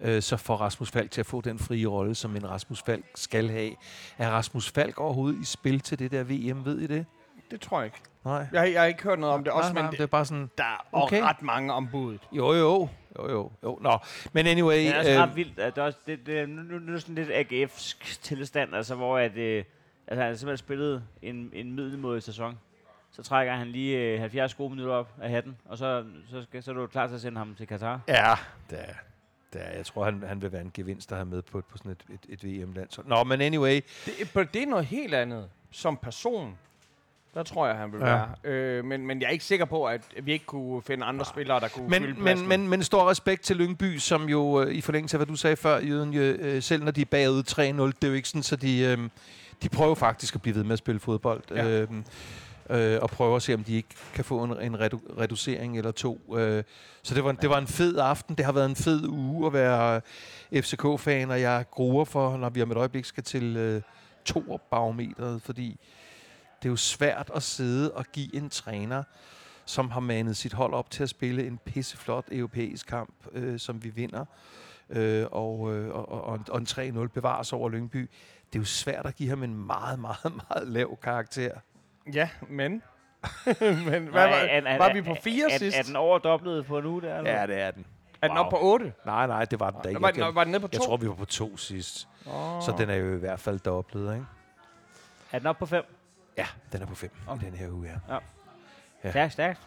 øh, så får Rasmus Falk til at få den frie rolle, som en Rasmus Falk skal have. Er Rasmus Falk overhovedet i spil til det der VM, ved I det? Det tror jeg ikke. Nej. Jeg, jeg har ikke hørt noget om det. Også, nej, nej, men det det, er bare sådan, der er Okay. ret mange ombud. Jo, jo. Jo, jo. jo. Nå, men anyway... Det er altså øh, ret vildt. At det er også, det, det, er- nu, nu, nu er sådan lidt AGF's tilstand, altså hvor at, øh, altså, han har simpelthen spillet en, en middelmådig sæson. Så trækker han lige øh, 70 gode minutter op af hatten, og så, så, skal, så er du klar til at sende ham til Katar. Ja, det er, er, jeg tror, han, han vil være en gevinst at have med på, på sådan et, et, et VM-land. Så, Nå, men anyway... Det, er- det er noget helt andet. Som person, der tror jeg, han vil Ja. ja. være. Øh, men, men jeg er ikke sikker på, at vi ikke kunne finde andre spillere, der kunne fylde Men, men, pladsen. men, men stor respekt til Lyngby, som jo øh, i forlængelse af, hvad du sagde før, Jøden, øh, selv når de er bagud 3-0, det er jo ikke sådan, så de, øh, de prøver faktisk at blive ved med at spille fodbold. Ja. Øh, øh, og prøver at se, om de ikke kan få en, en redu- reducering eller to. Øh, så det var, en, det var en fed aften. Det har været en fed uge at være FCK-fan, og jeg gruer for, når vi om et øjeblik skal til øh, to barometeret, fordi det er jo svært at sidde og give en træner som har manet sit hold op til at spille en pisseflot europæisk kamp, øh, som vi vinder, øh, og, øh, og, og, og en 3-0 bevares over Lyngby. Det er jo svært at give ham en meget, meget, meget lav karakter. Ja, men... (laughs) men hvad, Nej, var, er- var er- vi på fire er, sidst? Er den overdoblet på uge der? Eller? Ja, det er den. Er den oppe på 8? Nej, nej, det var den da ikke. Var, Jeg, den, var den nede på 2? jeg tror, vi var på to sidst. oh. Så den er jo i hvert fald dobblet, ikke? Er den oppe på 5? Ja, den er på fem okay. den her uge, ja. Ja. Stærkt, stærkt.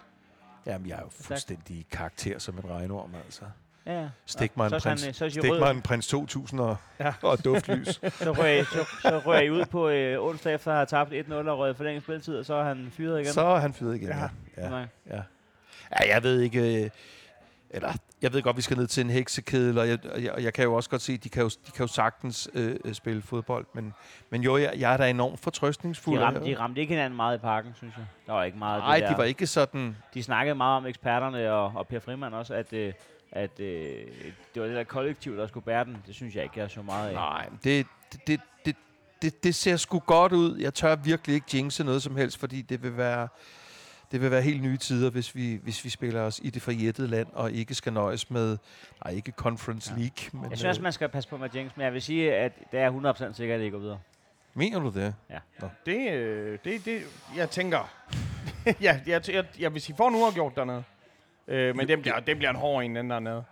Jamen, jeg er jo fuldstændig karakter som en regnorm, altså. Ja, ja. Stik mig en så er prins, han, øh, så stik mig en prins 2000 og, (laughs) Ja. og duftlys. (laughs) Så rører, I, så, så rører I ud på øh, onsdag efter at have tabt 1-0 og røget forlænget spilletid, og så er han fyret igen. Så er han fyret igen, Ja. ja. ja. Nej. Ja. ja, jeg ved ikke... øh, Eller, jeg ved godt, vi skal ned til en heksekedel, og jeg, og jeg, og jeg kan jo også godt se, at de kan jo, de kan jo sagtens øh, øh, spille fodbold, men, men jo, jeg, jeg er da enormt fortrøstningsfuld. De ramte, de ramte ikke hinanden meget i parken, synes jeg. Der var ikke meget Nej, de var ikke sådan... de snakkede meget om eksperterne og, og Per Frimand også, at, øh, at øh, det var det der kollektiv, der skulle bære den. Det synes jeg ikke, jeg så meget af. Nej, det, det, det, det, det, ser sgu godt ud. Jeg tør virkelig ikke jinxe noget som helst, fordi det vil være... Det vil være helt nye tider, hvis vi, hvis vi spiller os i det forjættede land, og ikke skal nøjes med, nej, ikke Conference Ja. League. Men, Jeg synes, øh, man skal passe på med Jinx, men jeg vil sige, at det er 100% sikkert, at det går videre. mener du det? Det, øh, det, det, jeg tænker... ja, (laughs) jeg, jeg, jeg, hvis I får en uafgjort dernede, øh, men det bliver, det bliver en hård en, den dernede.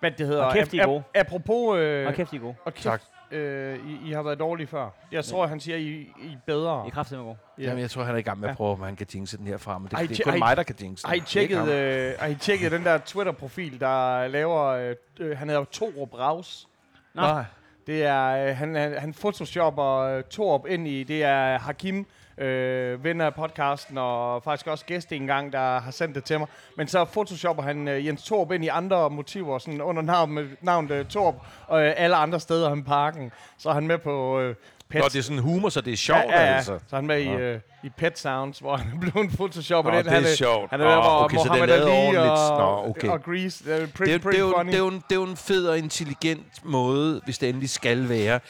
Men det hedder... Og kæft, de er ap- gode. ap- apropos... Øh, Og kæft, de er gode. og kæft, Tak. Øh, I, I har været dårlige før. Jeg tror, han siger, I, I er bedre. I er kraftigt gode. Ja. Jamen, jeg tror, han er i gang med at prøve, om han kan jinxe den herfra, men det, Ej, det er kun ej, mig, der kan jinxe den. Har I tjekket, øh, har I tjekket den der Twitter-profil, der laver... Øh, øh, han hedder Torup Raus. Nej. Det er, øh, han, han, han photoshopper øh, Torup ind i, det er Hakim, øh, ven af podcasten, og faktisk også gæst en gang, der har sendt det til mig. Men så photoshopper han øh, Jens Torup ind i andre motiver, sådan under navn, med navnet øh, Torup, og øh, alle andre steder end parken. Så er han med på øh, Pet, Nå, det er sådan humor, så det er sjovt, ja, ja, ja. altså. Så han med i, Nå. øh, i Pet Sounds, hvor han er blevet photoshoppet Nå, det han er sjovt. Han er Åh, hvor okay, lavet Ali og, Nå, okay. og Grease. Det er pretty, Det, er- pretty det, er jo, funny. det, er jo en, det er jo en fed og intelligent måde, hvis det endelig skal være.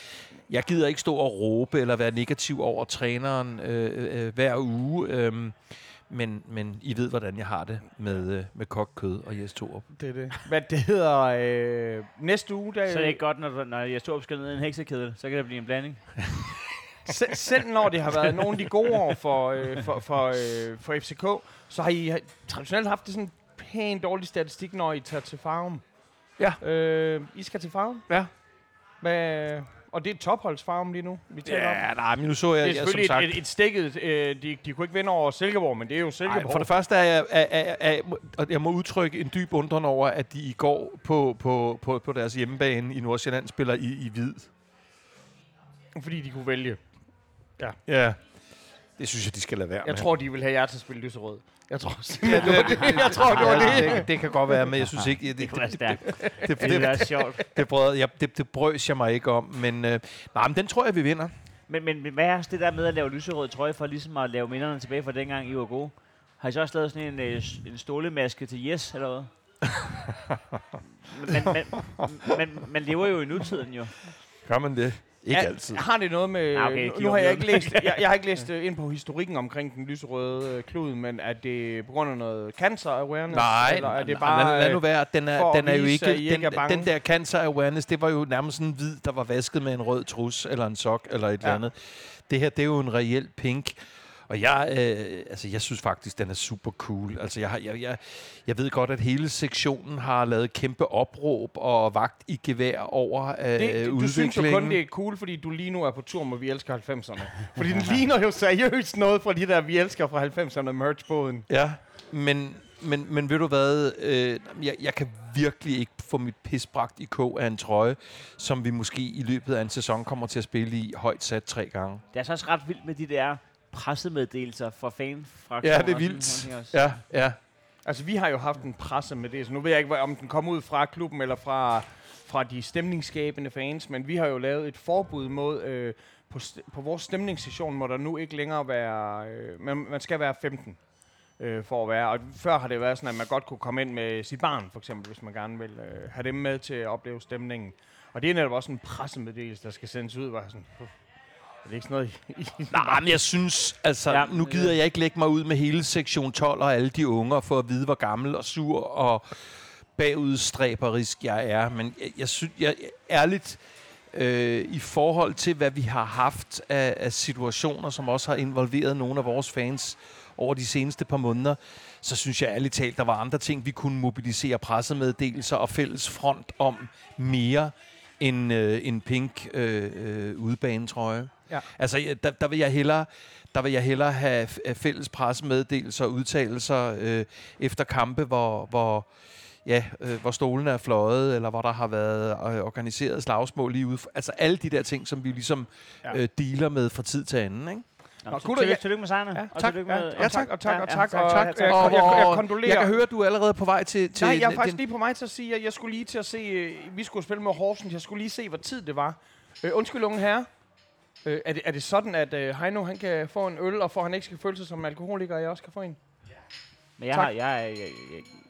Jeg gider ikke stå og råbe eller være negativ over træneren øh, øh, hver uge. Øh, men, men I ved, hvordan jeg har det med, øh, med kogt kød og Jes Torup. Det er det. Hvad det hedder øh, næste uge, der, Så er det ikke godt, når, du- når jeg står op skal ned i en heksekedel, så kan det blive en blanding. (laughs) selv, selv når det har været nogle af de gode år for, øh, for, for, øh, for FCK, så har I traditionelt haft det sådan pænt dårlig statistik, når I tager til farven. Ja. Øh, I skal til farven? Ja. Hvad, og det er topholdsfarven lige nu, vi taler om. Ja, nej, men nu så jeg, Det er jeg som selvfølgelig sagt... et, et, et stikket. Øh, de, de kunne ikke vinde over Silkeborg, men det er jo Silkeborg. Ej, for det første er jeg, er, er, er, og jeg må udtrykke en dyb undren over, at de i går på, på, på, på deres hjemmebane i Nordsjælland spiller i, i hvid. Fordi de kunne vælge. Ja. Det synes jeg, de skal lade være Jeg med. tror, de vil have jer til at spille lyserød. Jeg tror simpelthen, (laughs) det var det. Jeg tror, det var det. det, det kan godt være, men jeg synes ikke... Det, Det det, det, (laughs) det, det, Det det, sjovt. det, brød, jeg, det, det brøs jeg mig ikke om, men, øh, nej, men den tror jeg, vi vinder. Men, men, men hvad er det der med at lave lyserød trøje for ligesom at lave minderne tilbage fra dengang, I var gode? Har I så også lavet sådan en, øh, en stålemaske til Yes, eller hvad? (laughs) men, men, men, men man lever jo i nutiden jo. Gør man det? Ikke Ja, altid. Har det noget med... Ah, okay, nu, har jeg ikke læst, jeg, jeg har ikke (laughs) læst uh, ind på historikken omkring den lyserøde uh, klud, men er det på grund af noget cancer awareness? Nej, eller er det bare... lad, lad nu øh, være. Den er, at den er jo ikke, ikke den, er den der cancer awareness, det var jo nærmest sådan en hvid, der var vasket med en rød trus, eller en sok, eller et Ja. eller andet. Det her, det er jo en reel pink. Og jeg, øh, altså, jeg synes faktisk, den er super cool. Altså, jeg, har- jeg, jeg, jeg ved godt, at hele sektionen har lavet kæmpe opråb og vagt i gevær over øh, det, du, du udviklingen. synes jo kun, det er cool, fordi du lige nu er på tur med Vi Elsker 90'erne. (laughs) fordi den ligner jo seriøst noget fra de der Vi Elsker fra 90'erne merch-båden. Ja, men, men, men ved du hvad, øh, jeg, jeg kan virkelig ikke få mit pis bragt i kog af en trøje, som vi måske i løbet af en sæson kommer til at spille i højt sat tre gange. Det er så også ret vildt med de der pressemeddelelser fra fan fra Ja, det er vildt. Ja, ja. Altså, vi har jo haft en presse med det, så nu ved jeg ikke, om den kom ud fra klubben eller fra, fra de stemningsskabende fans, men vi har jo lavet et forbud mod, øh, på, st- på vores stemningssession må der nu ikke længere være, øh, man, man skal være 15 øh, for at være, og før har det været sådan, at man godt kunne komme ind med sit barn, for eksempel, hvis man gerne vil øh, have dem med til at opleve stemningen. Og det er netop også en pressemeddelelse, der skal sendes ud, hvor sådan, Det ikke sådan noget i... Nej, men jeg synes, altså, Ja, nu gider jeg ikke lægge mig ud med hele sektion 12 og alle de unger for at vide, hvor gammel og sur og bagudstræberisk jeg er. Men jeg, jeg synes, jeg, ærligt, øh, i forhold til, hvad vi har haft af, af situationer, som også har involveret nogle af vores fans over de seneste par måneder, så synes jeg ærligt talt, der var andre ting, vi kunne mobilisere pressemeddelelser og fælles front om mere end øh, en pink øh, øh, udebanetrøje. Ja. Altså, der, der vil jeg hellere der vil jeg hellere have have fælles pressemeddelelser og udtalelser øh, efter kampe, hvor, hvor, ja, øh, hvor stolene er fløjet, eller hvor der har været øh, organiseret slagsmål lige ude. Altså alle de der ting, som vi ligesom Ja. ja. øh, dealer med fra tid til anden. Ikke? Nå, Nå, gutter, tillykke, tillykke med sejrene. Ja, og tak. Ja, ja, tak, og tak, og tak. ja, Og tak. jeg- jeg- jeg kondolerer. jeg kan høre, at du er allerede på vej til... til Nej, jeg er faktisk den- lige på mig til at sige, at jeg skulle lige til at se, øh, vi skulle spille med Horsens, jeg skulle lige se, hvad tid det var. Øh, undskyld, unge herre. Øh, er, det, er det sådan, at øh, Heino han kan få en øl, og for at han ikke skal føle sig som alkoholiker, og jeg også kan få en? Men jeg, Tak. har, jeg, jeg,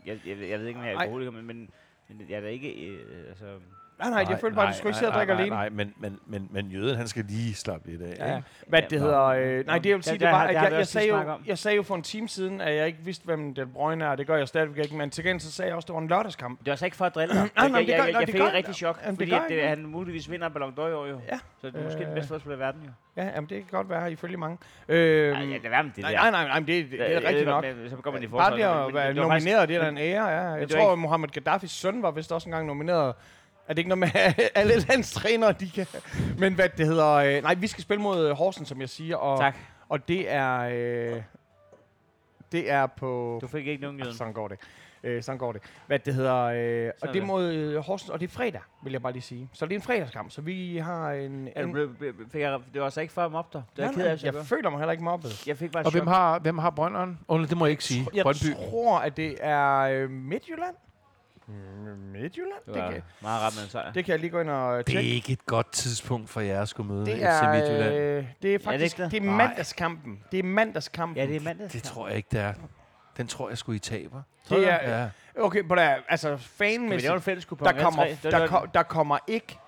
jeg, jeg, jeg, jeg, ved ikke, om jeg er alkoholiker, men, men, men jeg er da ikke... Øh, altså, Nej, nej, jeg følte bare, at du skulle ikke sidde og drikke nej, alene. Nej, men, men, men, men jøden, han skal lige slappe lidt af. Ja. ikke? Hvad det hedder... Øh, nej, det jeg vil Det- sige, det det var, det at jeg, jeg, sagde jo, jeg sagde jo for en time siden, at jeg ikke vidste, hvem Del Bruyne er. Det gør jeg stadigvæk ikke, men til gengæld så sagde jeg også, at det var en lørdagskamp. det var så ikke for at drille dig. (clears throat) nej, jeg, det gør- jeg, jeg, nej, jeg det fik et rigtig chok, Jamen, det fordi gør at det, ikke han muligvis vinder Ballon d'Or i år jo. Ja. Så det er måske den bedste fodboldspiller i verden jo. Ja, jamen, det kan godt være, ifølge mange. Øh, Nej, det er det nej, der. nej, nej, nej, det, det, det er rigtigt nok. Så går man i Bare det at være det nomineret, det er da en ære. Jeg det tror, at Mohammed Gaddafis søn var vist også engang nomineret. Er det ikke noget med, (laughs) alle landstrænere, de kan... Men hvad det hedder... Øh, nej, vi skal spille mod øh, Horsens, som jeg siger, og, Tak. og det er... Øh, det er på... Du fik ikke nogen Ah, jøden. sådan går det. Øh, sådan går det. Hvad det hedder... Øh, og det er mod øh, Horsens, og det er fredag, vil jeg bare lige sige. Så det er en fredagskamp, så vi har en... En blev- blev- fik jeg, det var altså ikke for at mobbe dig. Det er Nej, jeg ked nej, af, jeg jeg, føler mig heller ikke mobbet. jeg fik bare Og hvem har, hvem har Brønderen? Oh, det må jeg ikke sige. Jeg Brøndby. tror, at det er øh, Midtjylland. Midtjylland? Det Det kan, meget ret med en sejr. det kan jeg lige gå ind og Det er tjekke. ikke et godt tidspunkt for jer at skulle møde Det FC er, Midtjylland. øh, det er faktisk ikke det? det er Nej. mandagskampen. Det er mandagskampen. Ja, det er mandag. Det tror jeg ikke, det er. Den tror jeg skulle I taber. Det er, Ja. okay, på der, altså fanmæssigt, der kommer, der, ko- der kommer ikke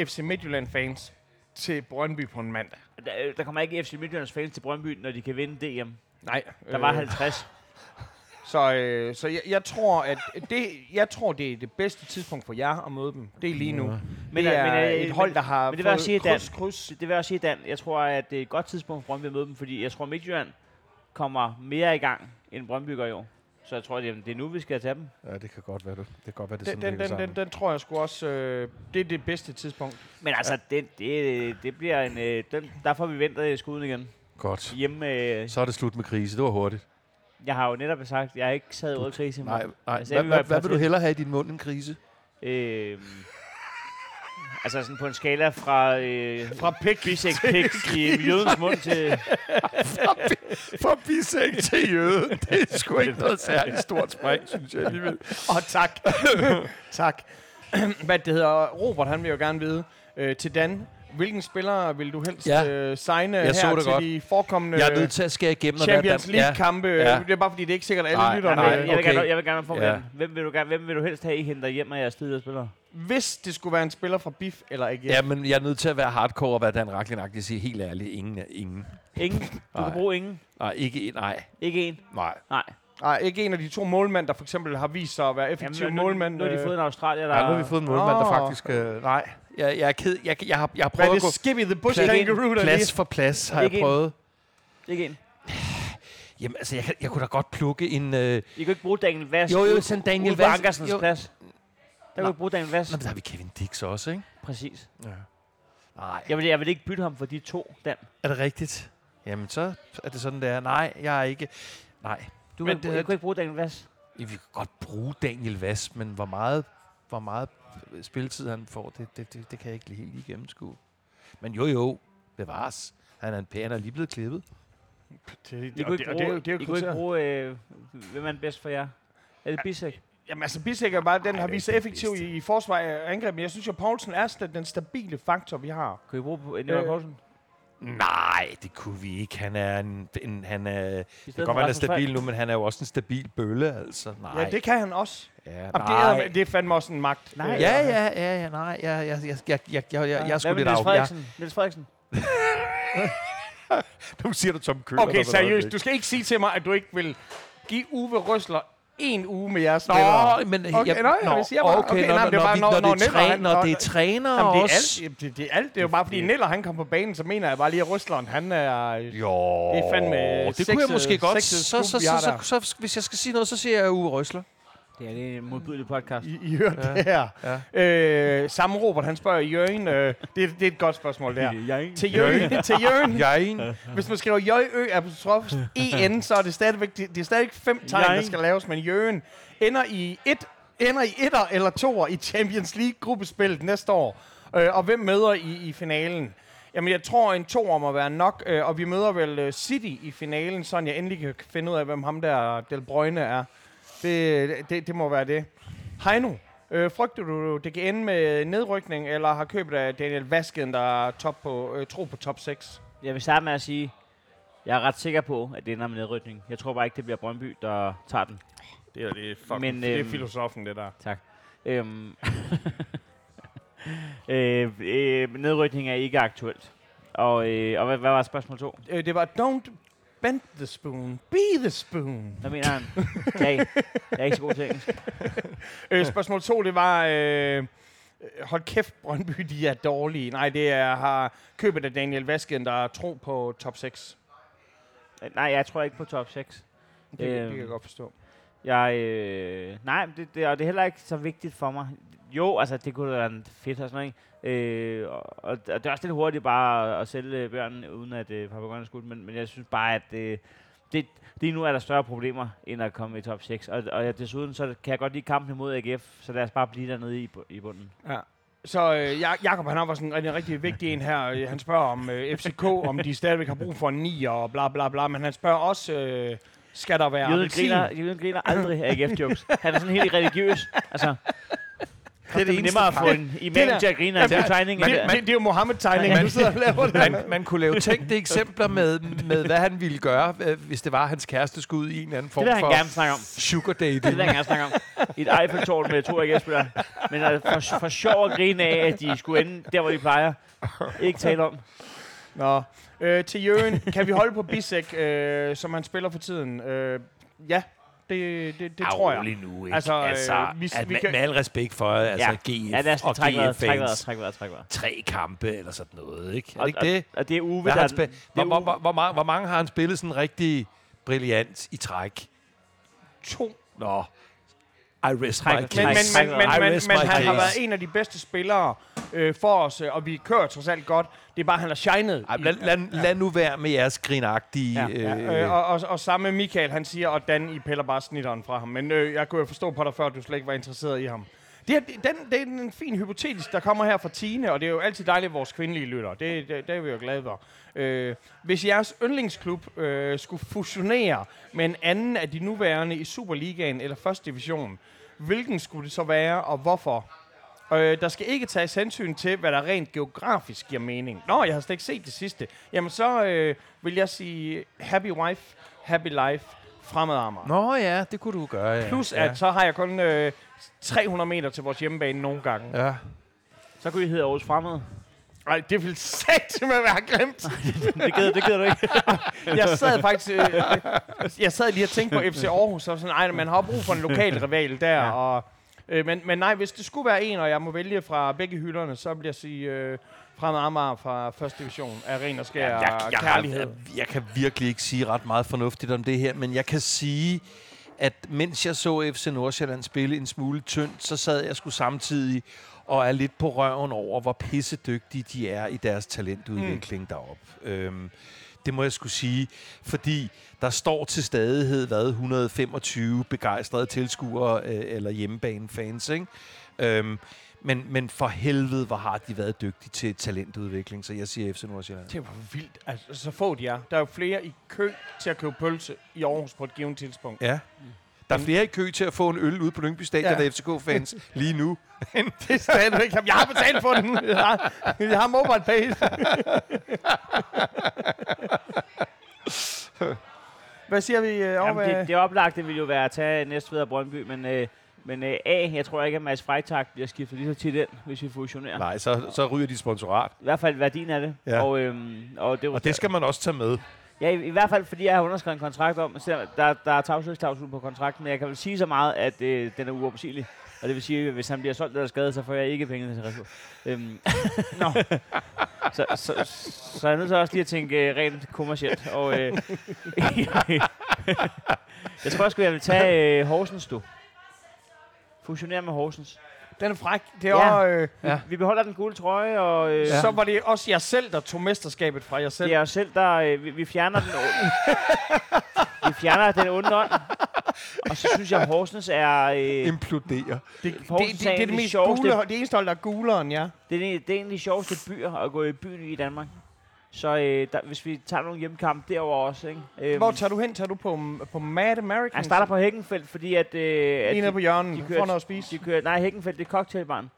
FC Midtjylland-fans til Brøndby på en mandag. Der, der kommer ikke FC Midtjyllands fans til Brøndby, når de kan vinde DM. Nej. Der var øh, 50. (laughs) Så, øh, så jeg, jeg, tror, at det, jeg tror, det er det bedste tidspunkt for jer at møde dem. Det er lige nu. Ja. Men, det øh, er men, øh, et hold, men- der har men det vil fået sige, Dan. kryds, kryds. Det, det vil jeg også sige, Dan. Jeg tror, at det er et godt tidspunkt for Brøndby at møde dem, fordi jeg tror, Midtjylland kommer mere i gang, end Brøndby gør i år. Så jeg tror, at det det er nu, vi skal tage dem. ja, det kan godt være det. Det kan godt være det Den, sådan den, den, den, den tror jeg sgu også, øh, det er det bedste tidspunkt. Men altså, det, det, det bliver en... Øh, den, der får vi ventet skuden igen. Godt. Hjemme, øh, Så er det slut med krise. Det var hurtigt. Jeg har jo netop sagt, jeg har ikke sad ordet krise i Nej, nej. Altså, Hvad, jeg hvad, hvad vil du hellere have i din mund end krise? Øh, altså sådan på en skala fra... Øh, Fra pik. bisek pik i jødens mund til... Fra bisæk til jøde. Det er sgu ikke noget særligt stort spring, synes jeg alligevel. Og tak. tak. Hvad det hedder, Robert han vil jo gerne vide øh, til Dan, hvilken spiller vil du helst Ja. øh, signe Jeg her så det til godt. de forekommende Jeg er nødt til at skære igennem. Champions League-kampe? Ja. Det er bare fordi, det er ikke sikkert, at alle Nej, lytterne... Nej, nej, jeg, vil okay. gerne, jeg vil gerne få Ja. ja. hvem, vil du gerne, hvem vil du helst have, I henter hjem af jeres tidligere spillere? Hvis det skulle være en spiller fra BIF eller AGF. Ja, men jeg er nødt til at være hardcore og være Dan Racklin-agtig sige helt ærligt, ingen er ingen. Ingen? Du Nej. kan bruge ingen? Nej, ikke en, nej, Ikke en? nej. Nej. Nej, ikke en af de to målmænd, der for eksempel har vist sig at være effektiv nu, målmand. nu, nu har de øh, fået en australier, der... Ja, nu har vi fået en målmand, der faktisk... Øh, nej, jeg, jeg er ked. Jeg, jeg, har, jeg har Hvad prøvet er at gå det? Skippy the Bush Plads- Kangaroo, der lige... plads for plads, har jeg Ikke en. prøvet. Ikke en. (sighs) Jamen, altså, jeg, kan- jeg kunne da godt plukke en... Øh, I kan ikke bruge Daniel Vass Jo, jo, sådan Daniel på Vass- Ankersens jo. plads. Der kan Nå. du bruge Daniel Vass. Nå, men der har vi Kevin Dix også, ikke? Præcis. Ja. Nej, Jeg vil, jeg vil ikke bytte ham for de to, Dan. er det rigtigt? Jamen, så er det sådan, det er. Nej, jeg er ikke... Nej, Du, Men kan, det- det, kan ikke bruge Daniel Vass. vi kan godt bruge Daniel Vass, men hvor meget, hvor meget spilletid han får, det, det, det, det kan jeg ikke helt lige gennemskue. Men jo, jo, bevares. Han er en pæn, er lige blevet klippet. Det, I det, kunne det, ikke og det, er bruge, det er jo I kunne ikke bruge øh, hvem er den bedst for jer? Er det Bisek? Jamen altså, Bisek er bare, den Ej, har det vist sig det effektiv i, i forsvar og angreb, men jeg synes jo, Poulsen er den stabile faktor, vi har. Kan I bruge Nikolaj Øh, Poulsen? Nej, det kunne vi ikke. Han er en... en han er, det kan godt være, han er stabil nu, men han er jo også en stabil bølle, altså. Nej. Ja, det kan han også. ja, Jamen, det, nej. er, det er fandme også en magt. Nej. Øh, Ja, ja, ja, ja, nej. Jeg, jeg, jeg, jeg, jeg, jeg, jeg, jeg er sgu lidt af. Frederiksen? Niels Frederiksen? (laughs) Nu siger du Tom Køller. Okay, seriøst. Du skal ikke sige til mig, at du ikke vil give Uwe Røsler en uge med jeres spillere. Nå, men Okay, jeg, nå, jeg siger bare- okay, når, det er bare, når- når, når det er træ- når det er træner Jamen, det, er også. alt, det, det, er alt. Det er jo bare, fordi Niller, han kom på banen, så mener jeg bare lige, at Rusleren, han er... Jo, Det er fandme det kunne jeg måske godt. Så, så, så, så, så, hvis jeg skal sige noget, så siger jeg Uwe Røsler. Det er det er en modbydelig podcast. I, I hørte ja. det her. Ja. Øh, samme Robert, han spørger Jørgen. Øh, det, det er et godt spørgsmål. (laughs) Jeg Til Jørgen. til Jørgen. Jeg er en. Hvis man skriver J-Ø apostrof en, så er det stadigvæk, det, det er stadigvæk fem tegn, der skal laves, men Jørgen ender i et ender i etter eller toer i Champions League gruppespillet næste år. Øh, og hvem møder i, i finalen? Jamen, jeg tror, en toer må være nok, øh, og vi møder vel øh, City i finalen, så jeg endelig kan finde ud af, hvem ham der Del Bruyne er. Det, det, det må være det. Heino, øh, frygter du, det kan ende med nedrykning, eller har købet af Daniel Vasken, der er top på, øh, tro på top 6? Jeg vil starte med at sige, jeg er ret sikker på, at det ender med nedrykning. Jeg tror bare ikke, det bliver Brøndby, der tager den. Det er det, fuck, Men, det er øhm, filosofen, det der. Tak. Øhm. (laughs) øh, øh, nedrykning er ikke aktuelt. Og, øh, og hvad, hvad var spørgsmål to? Øh, det var, don't bend the spoon, be the spoon. Hvad mener han? Jeg, jeg er ikke så god til engelsk. (laughs) Øh, spørgsmål to, det var, øh, hold kæft, Brøndby, de er dårlige. Nej, det er, har købet af Daniel Vasken, der er tro på top 6. Øh, Nej, jeg tror ikke på top 6. Det, det Øhm. kan jeg godt forstå. Jeg, øh, nej, det, det, og det er heller ikke så vigtigt for mig. Jo, altså, det kunne være fedt og sådan noget, ikke? Øh, og, og det er også lidt hurtigt bare at, at sælge børn, uden at øh, papagøjen er skudt, men, men jeg synes bare, at øh, det, lige nu er der større problemer, end at komme i top 6. Og, og jeg, desuden så kan jeg godt lide kampen imod AGF, så lad os bare blive dernede i, i bunden. Ja. Så øh, Jak- Jakob, han var sådan en rigtig, rigtig vigtig en her. Øh, Han spørger om øh, FCK, om de stadigvæk har brug for en 9 og bla bla bla. Men han spørger også, øh, skal der være Jøden griner, Jøden griner aldrig af AGF-jokes. Han er sådan helt religiøs. Altså, det er det nemmere at få en imam der- til at grine af en tegning. Det, end det, det- det, det er jo Mohammed-tegning, Man- du sidder og laver det. Man, man kunne lave tænkte eksempler med, med, hvad han ville gøre, øh, hvis det var, hans kæreste skulle ud i en eller anden form Det vil han for gerne snakke om. sugar Det vil dating. jeg gerne snakke om. Et Eiffeltårn med to AGF-spillere. Men altså, for, for sjov at grine af, at de skulle ende der, hvor de plejer. Ikke tale om. Nå. Øh, til Jørgen, kan vi holde på Bisek, øh, som han spiller for tiden? Øh, ja, det, det, det tror jeg. nu, ikke? Altså, Altså, øh, vi- at vi med, kan- med al respekt for altså Ja. GF Ja, lad os og vejret, trække vejret, GF-fans. trække vejret, trække vejret. Tre kampe eller sådan noget, ikke? Er Og- det ikke det? Og det er Uwe, der... spil- hvor, hvor, hvor, hvor, mange, hvor mange har han spillet sådan rigtig brilliant i træk? To. Nå. I rest Træk- my Men, case. men, men, men, men, men my han har været en af de bedste spillere øh, for os, øh, og vi kører trods alt godt. Det er bare, han har shined. Ej, lad, lad, lad nu være med jeres grinagtige... Ja, øh, ja, øh, og, og, og samme Michael, han siger, og Dan, I piller bare snitteren fra ham. Men øh, jeg kunne jo forstå på dig før, at du slet ikke var interesseret i ham. Det er, den, det er en fin hypotetisk, der kommer her fra Tine, og det er jo altid dejligt, at vores kvindelige lytter. Det, det, det er vi jo glade for. Øh, hvis jeres yndlingsklub øh, skulle fusionere med en anden af de nuværende i Superligaen eller første division, hvilken skulle det så være, og hvorfor? Øh, der skal ikke tages hensyn til, hvad der rent geografisk giver mening. Nå, jeg har slet ikke set det sidste. Jamen, så øh, vil jeg sige Happy Wife, Happy Life, fremad Amager. Nå ja, det kunne du gøre, ja. Plus, ja. at så har jeg kun øh, 300 meter til vores hjemmebane nogle gange. Ja. Så kunne I hedde Aarhus Fremad. Nej, det vil satme være glemt. (laughs) Det gider, det gider du ikke. (laughs) Jeg sad faktisk... Øh, jeg sad lige og tænkte på FC Aarhus, og sådan, ej, man har brug for en lokal rival der, ja. og... Øh, men, men nej, hvis det skulle være en, og jeg må vælge fra begge hylderne, så vil jeg sige øh, fremad Amager fra første division af ren og skær jeg, jeg, kærlighed. jeg, jeg kan virkelig ikke sige ret meget fornuftigt om det her, men jeg kan sige, at mens jeg så FC Nordsjælland spille en smule tyndt, så sad jeg sgu samtidig og er lidt på røven over, hvor pissedygtige de er i deres talentudvikling mm. deroppe. Øhm, det må jeg skulle sige, fordi der står til stadighed, hvad, 125 begejstrede tilskuere øh, eller hjemmebanefans, ikke? Øhm, men, men for helvede, hvor har de været dygtige til talentudvikling, så jeg siger FC Nordsjælland. Det var vildt. Altså, så få de er. Der er jo flere i kø til at købe pølse i Aarhus på et givet tidspunkt. Ja. Der er flere i kø til at få en øl ude på Lyngby Stadion, Ja. der FCK-fans (laughs) lige nu. Det er stadigvæk. Jeg har betalt for den. Jeg har, jeg har mobile pay. (laughs) Hvad siger vi øh, over Jamen, det, det oplagte ville jo være at tage Næstved og Brøndby, men øh, Men øh, A, jeg tror ikke, at Mads Freitag bliver skiftet lige så tit ind, hvis vi fusionerer. Nej, så, så ryger de sponsorat. I hvert fald værdien af det. Ja. Og, øhm, og, det, Og det skal man også tage med. Ja, i, i hvert fald fordi jeg har underskrevet en kontrakt om, selvom der, der er tavshedsklausul på kontrakten, men jeg kan vel sige så meget, at øh, den er uopsigelig. Og det vil sige, at hvis han bliver solgt eller skadet, så får jeg ikke pengene til retur. Øhm, Nå. (laughs) så, så, så, jeg er nødt til også lige at tænke øh, rent kommercielt. Og, øh, (laughs) jeg tror sgu, jeg vil tage øh, Horsens, du. Fusionere med Horsens. Den er fræk. Det er Ja. også, øh, Ja. Vi beholder den gule trøje, og øh, Så var det også jer selv, der tog mesterskabet fra jer selv. det er os selv, der... Øh, vi, vi fjerner den onde. (laughs) vi fjerner den onde ånd. Og så synes jeg, at Horsens er... Øh, Implodere. Det, det, det, Horsens det, det, er det de mest sjoveste- gule, det eneste hold, der er gulere end jer. Det er, en- det er en af de sjoveste byer at gå i byen i Danmark. Så øh, der, hvis vi tager nogle hjemmekampe derover også, ikke? Øhm, Hvor tager du hen? Tager du på, på Mad American? han starter på Hækkenfeldt, fordi at... Øh, at Lige nede på hjørnet. de kører- får noget at spise. de kører, nej, Hækkenfeldt, det er cocktailbaren.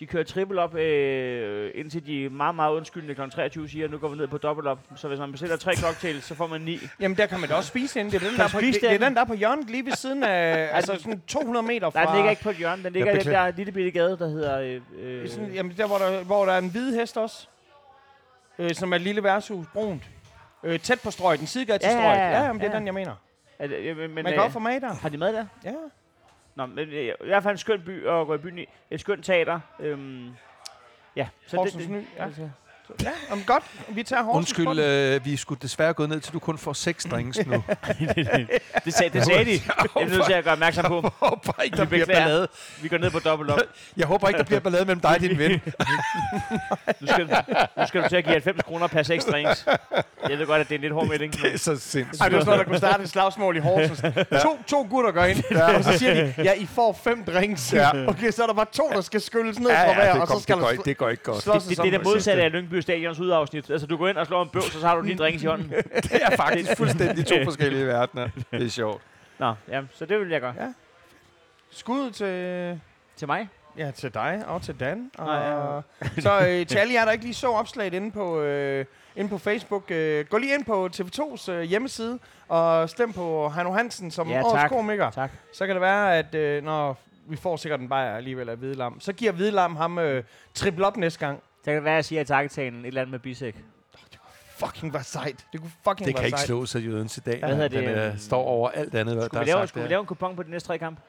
De kører triple op, øh, indtil de meget, meget undskyldende kl. 23 siger, nu går vi ned på dobbelt op. Så hvis man bestiller tre cocktails, så får man ni. Jamen, der kan man da også spise inden. Det er den, Kan der, er på, det, det er den, der er på hjørnet lige ved siden af... (laughs) altså sådan 200 meter fra... Nej, den ligger ikke på et hjørne. Den ligger i den der lille bitte gade, der hedder... Øh, øh, sådan, jamen, der hvor der, hvor der er en hvid hest også. Øh, som er et lille værtshus, brunt. Øh, tæt på strøget, den sidegade til Ja, ja, strøget. ja, Ja, jamen, det er ja. den, jeg mener. er det, øh, men, Man øh, kan også få mad der. Har de mad der? Ja. Nå, men øh, i hvert fald en skøn by at gå i byen i. Et skønt teater. Øhm, ja, så Horsens det, Ny, ja. det, det, Ja, jamen, godt. Vi tager Horsens Undskyld, øh, vi skulle desværre gå ned til, du kun får seks drinks nu. (laughs) det, sagde, det sagde de. Jeg er nødt til at gøre opmærksom på. Jeg håber ikke, der Vi bliver ballade. Vi går ned på dobbelt op. Jeg håber ikke, der bliver ballade mellem dig og din ven. Nu skal, nu skal du til at give 90 kroner per 6 drinks. Jeg ved godt, at det er en lidt hård melding. Det er så sindssygt. Ej, det var sådan der kunne starte et slagsmål i Horsens. To, to gutter går ind, og så siger de, ja, I får fem drinks. Ja. Okay, så er der bare to, der skal skylles ned Ja, fra hver, ja, det, og så skal det, går, der ikke- det går ikke godt. slås Det, det, det er det modsatte af Lyngby Stadions udafsnit. Altså, du går ind og slår en bøv, så har du lige drinks i hånden. (laughs) Det er faktisk fuldstændig to (laughs) forskellige verdener. Det er sjovt. Nå, ja, så det vil jeg gøre. Skud til, Til mig? ja, til dig og til Dan. Og, Nej, (laughs) så øh, til alle jer, der ikke lige så opslaget inde på, øh, inde på Facebook, øh, gå lige ind på TV2's øh, hjemmeside og stem på Heino Hansen som Ja, årets tak. komiker. Tak. Så kan det være, at øh, når vi får sikkert en bajer alligevel af Hvidlam, så giver Hvidlam ham øh, triple op næste gang. Så kan det være, at jeg siger i takketalen et eller andet med bisæk. Fucking var sejt. Det kunne fucking Det være kan ikke sejt. slås af jødens i dag. Hvad hedder det, Den øh, øhm, står over alt andet, hvad der Skulle er vi, lave, sagt skulle vi der. lave en kupon på de næste tre kampe?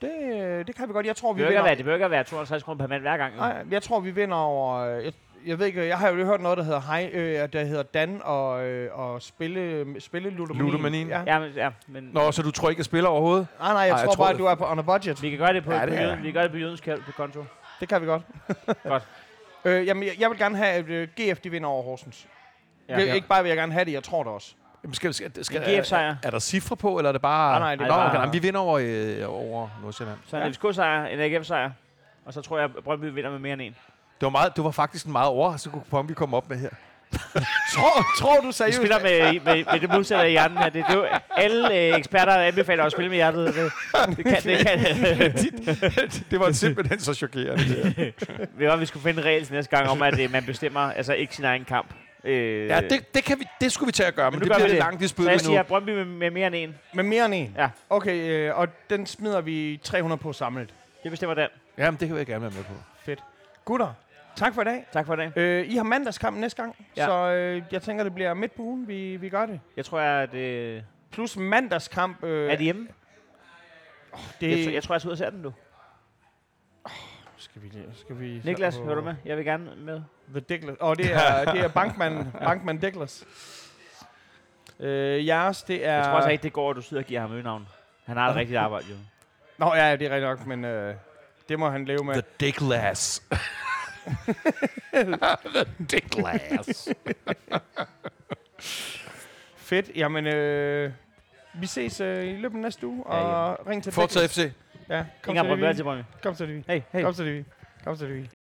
Det, øh, det kan vi godt. Jeg tror, Det vi at vinder. være, det behøver ikke være 250 kroner per mand hver gang. jo. Nej, jeg tror, vi vinder over... øh, Jeg, jeg ved ikke, jeg har jo hørt noget, der hedder, hej, øh, der hedder Dan og, øh, og spille, spille ludomani. Ludomanien. Ja. Ja, men, ja, men Nå, så du tror ikke, jeg spiller overhovedet? Nej, nej, jeg Ej, jeg tror tror bare, det- at du er på on a budget. vi kan gøre det på, Ja, ja, det på, jøden, vi kan gøre det på jødens konto. Det kan vi godt. Godt. Øh, jamen, jeg, jeg vil gerne have, at øh, GF de vinder over Horsens. Ja. Ja. Ja. Ikke bare vil jeg gerne have det, jeg tror det også. Jamen, skal, skal, skal, En GF-sejr. Er, er der cifre på, eller er det bare... Nej, nej, det er Nå, bare- okay, nej, vi vinder over, øh, over Nordsjælland. Så en Ja. FCK-sejr, en AGF-sejr. Og så tror jeg, at Brøndby vinder med mere end en. Det var, meget, det var faktisk en meget overraskende kupon, vi kom op med her. (laughs) Tror, tror du Vi seriøst? spiller med, med, med det modsatte af hjernen her. Det, det jo, alle øh, eksperter anbefaler at spille med hjertet. Det, det kan, det kan. (laughs) det var simpelthen så chokerende. det. Vi var, vi skulle finde en regel næste gang om, at øh, man bestemmer altså ikke sin egen kamp. Øh, Ja, det, det, kan vi, det skulle vi til at gøre, men nu det bliver vi lidt det. langt i så spyttet jeg nu. siger Brøndby med, med mere end en. Med mere end en? Ja. Okay, øh, og den smider vi 300 på samlet. Det bestemmer den. Jamen, det kan jeg gerne være med på. Fedt. Gutter, tak for i dag. Tak for det. Øh, I har mandagskamp næste gang, Ja. så øh, jeg tænker, det bliver midt på ugen, vi, vi gør det. Jeg tror, at øh, Plus mandagskamp. Øh, er de hjemme. det, Jeg, tror- jeg tror, jeg skal ud og se den, du. Skal vi, skal vi Niklas, hører du med? Jeg vil gerne med. The Douglas. Og det er, (laughs) det er Bankman, Bankman Douglas. Øh, jeres, det er... Jeg tror altså ikke, det går, at du sidder og giver ham øgenavn. Han har et rigtigt arbejde, jo. Nå, ja, det er rigtigt nok, men øh, det må han leve med. The Dick Lass. (laughs) The Dick Lass. Fedt. Jamen, øh, vi ses øh, i løbet af næste uge, Ja, og ring til Forza. FC. Ja, kom Ingen til det, til mig. Kom til det, vi. Hey, hey. Kom til det, vi. Kom til det, vi.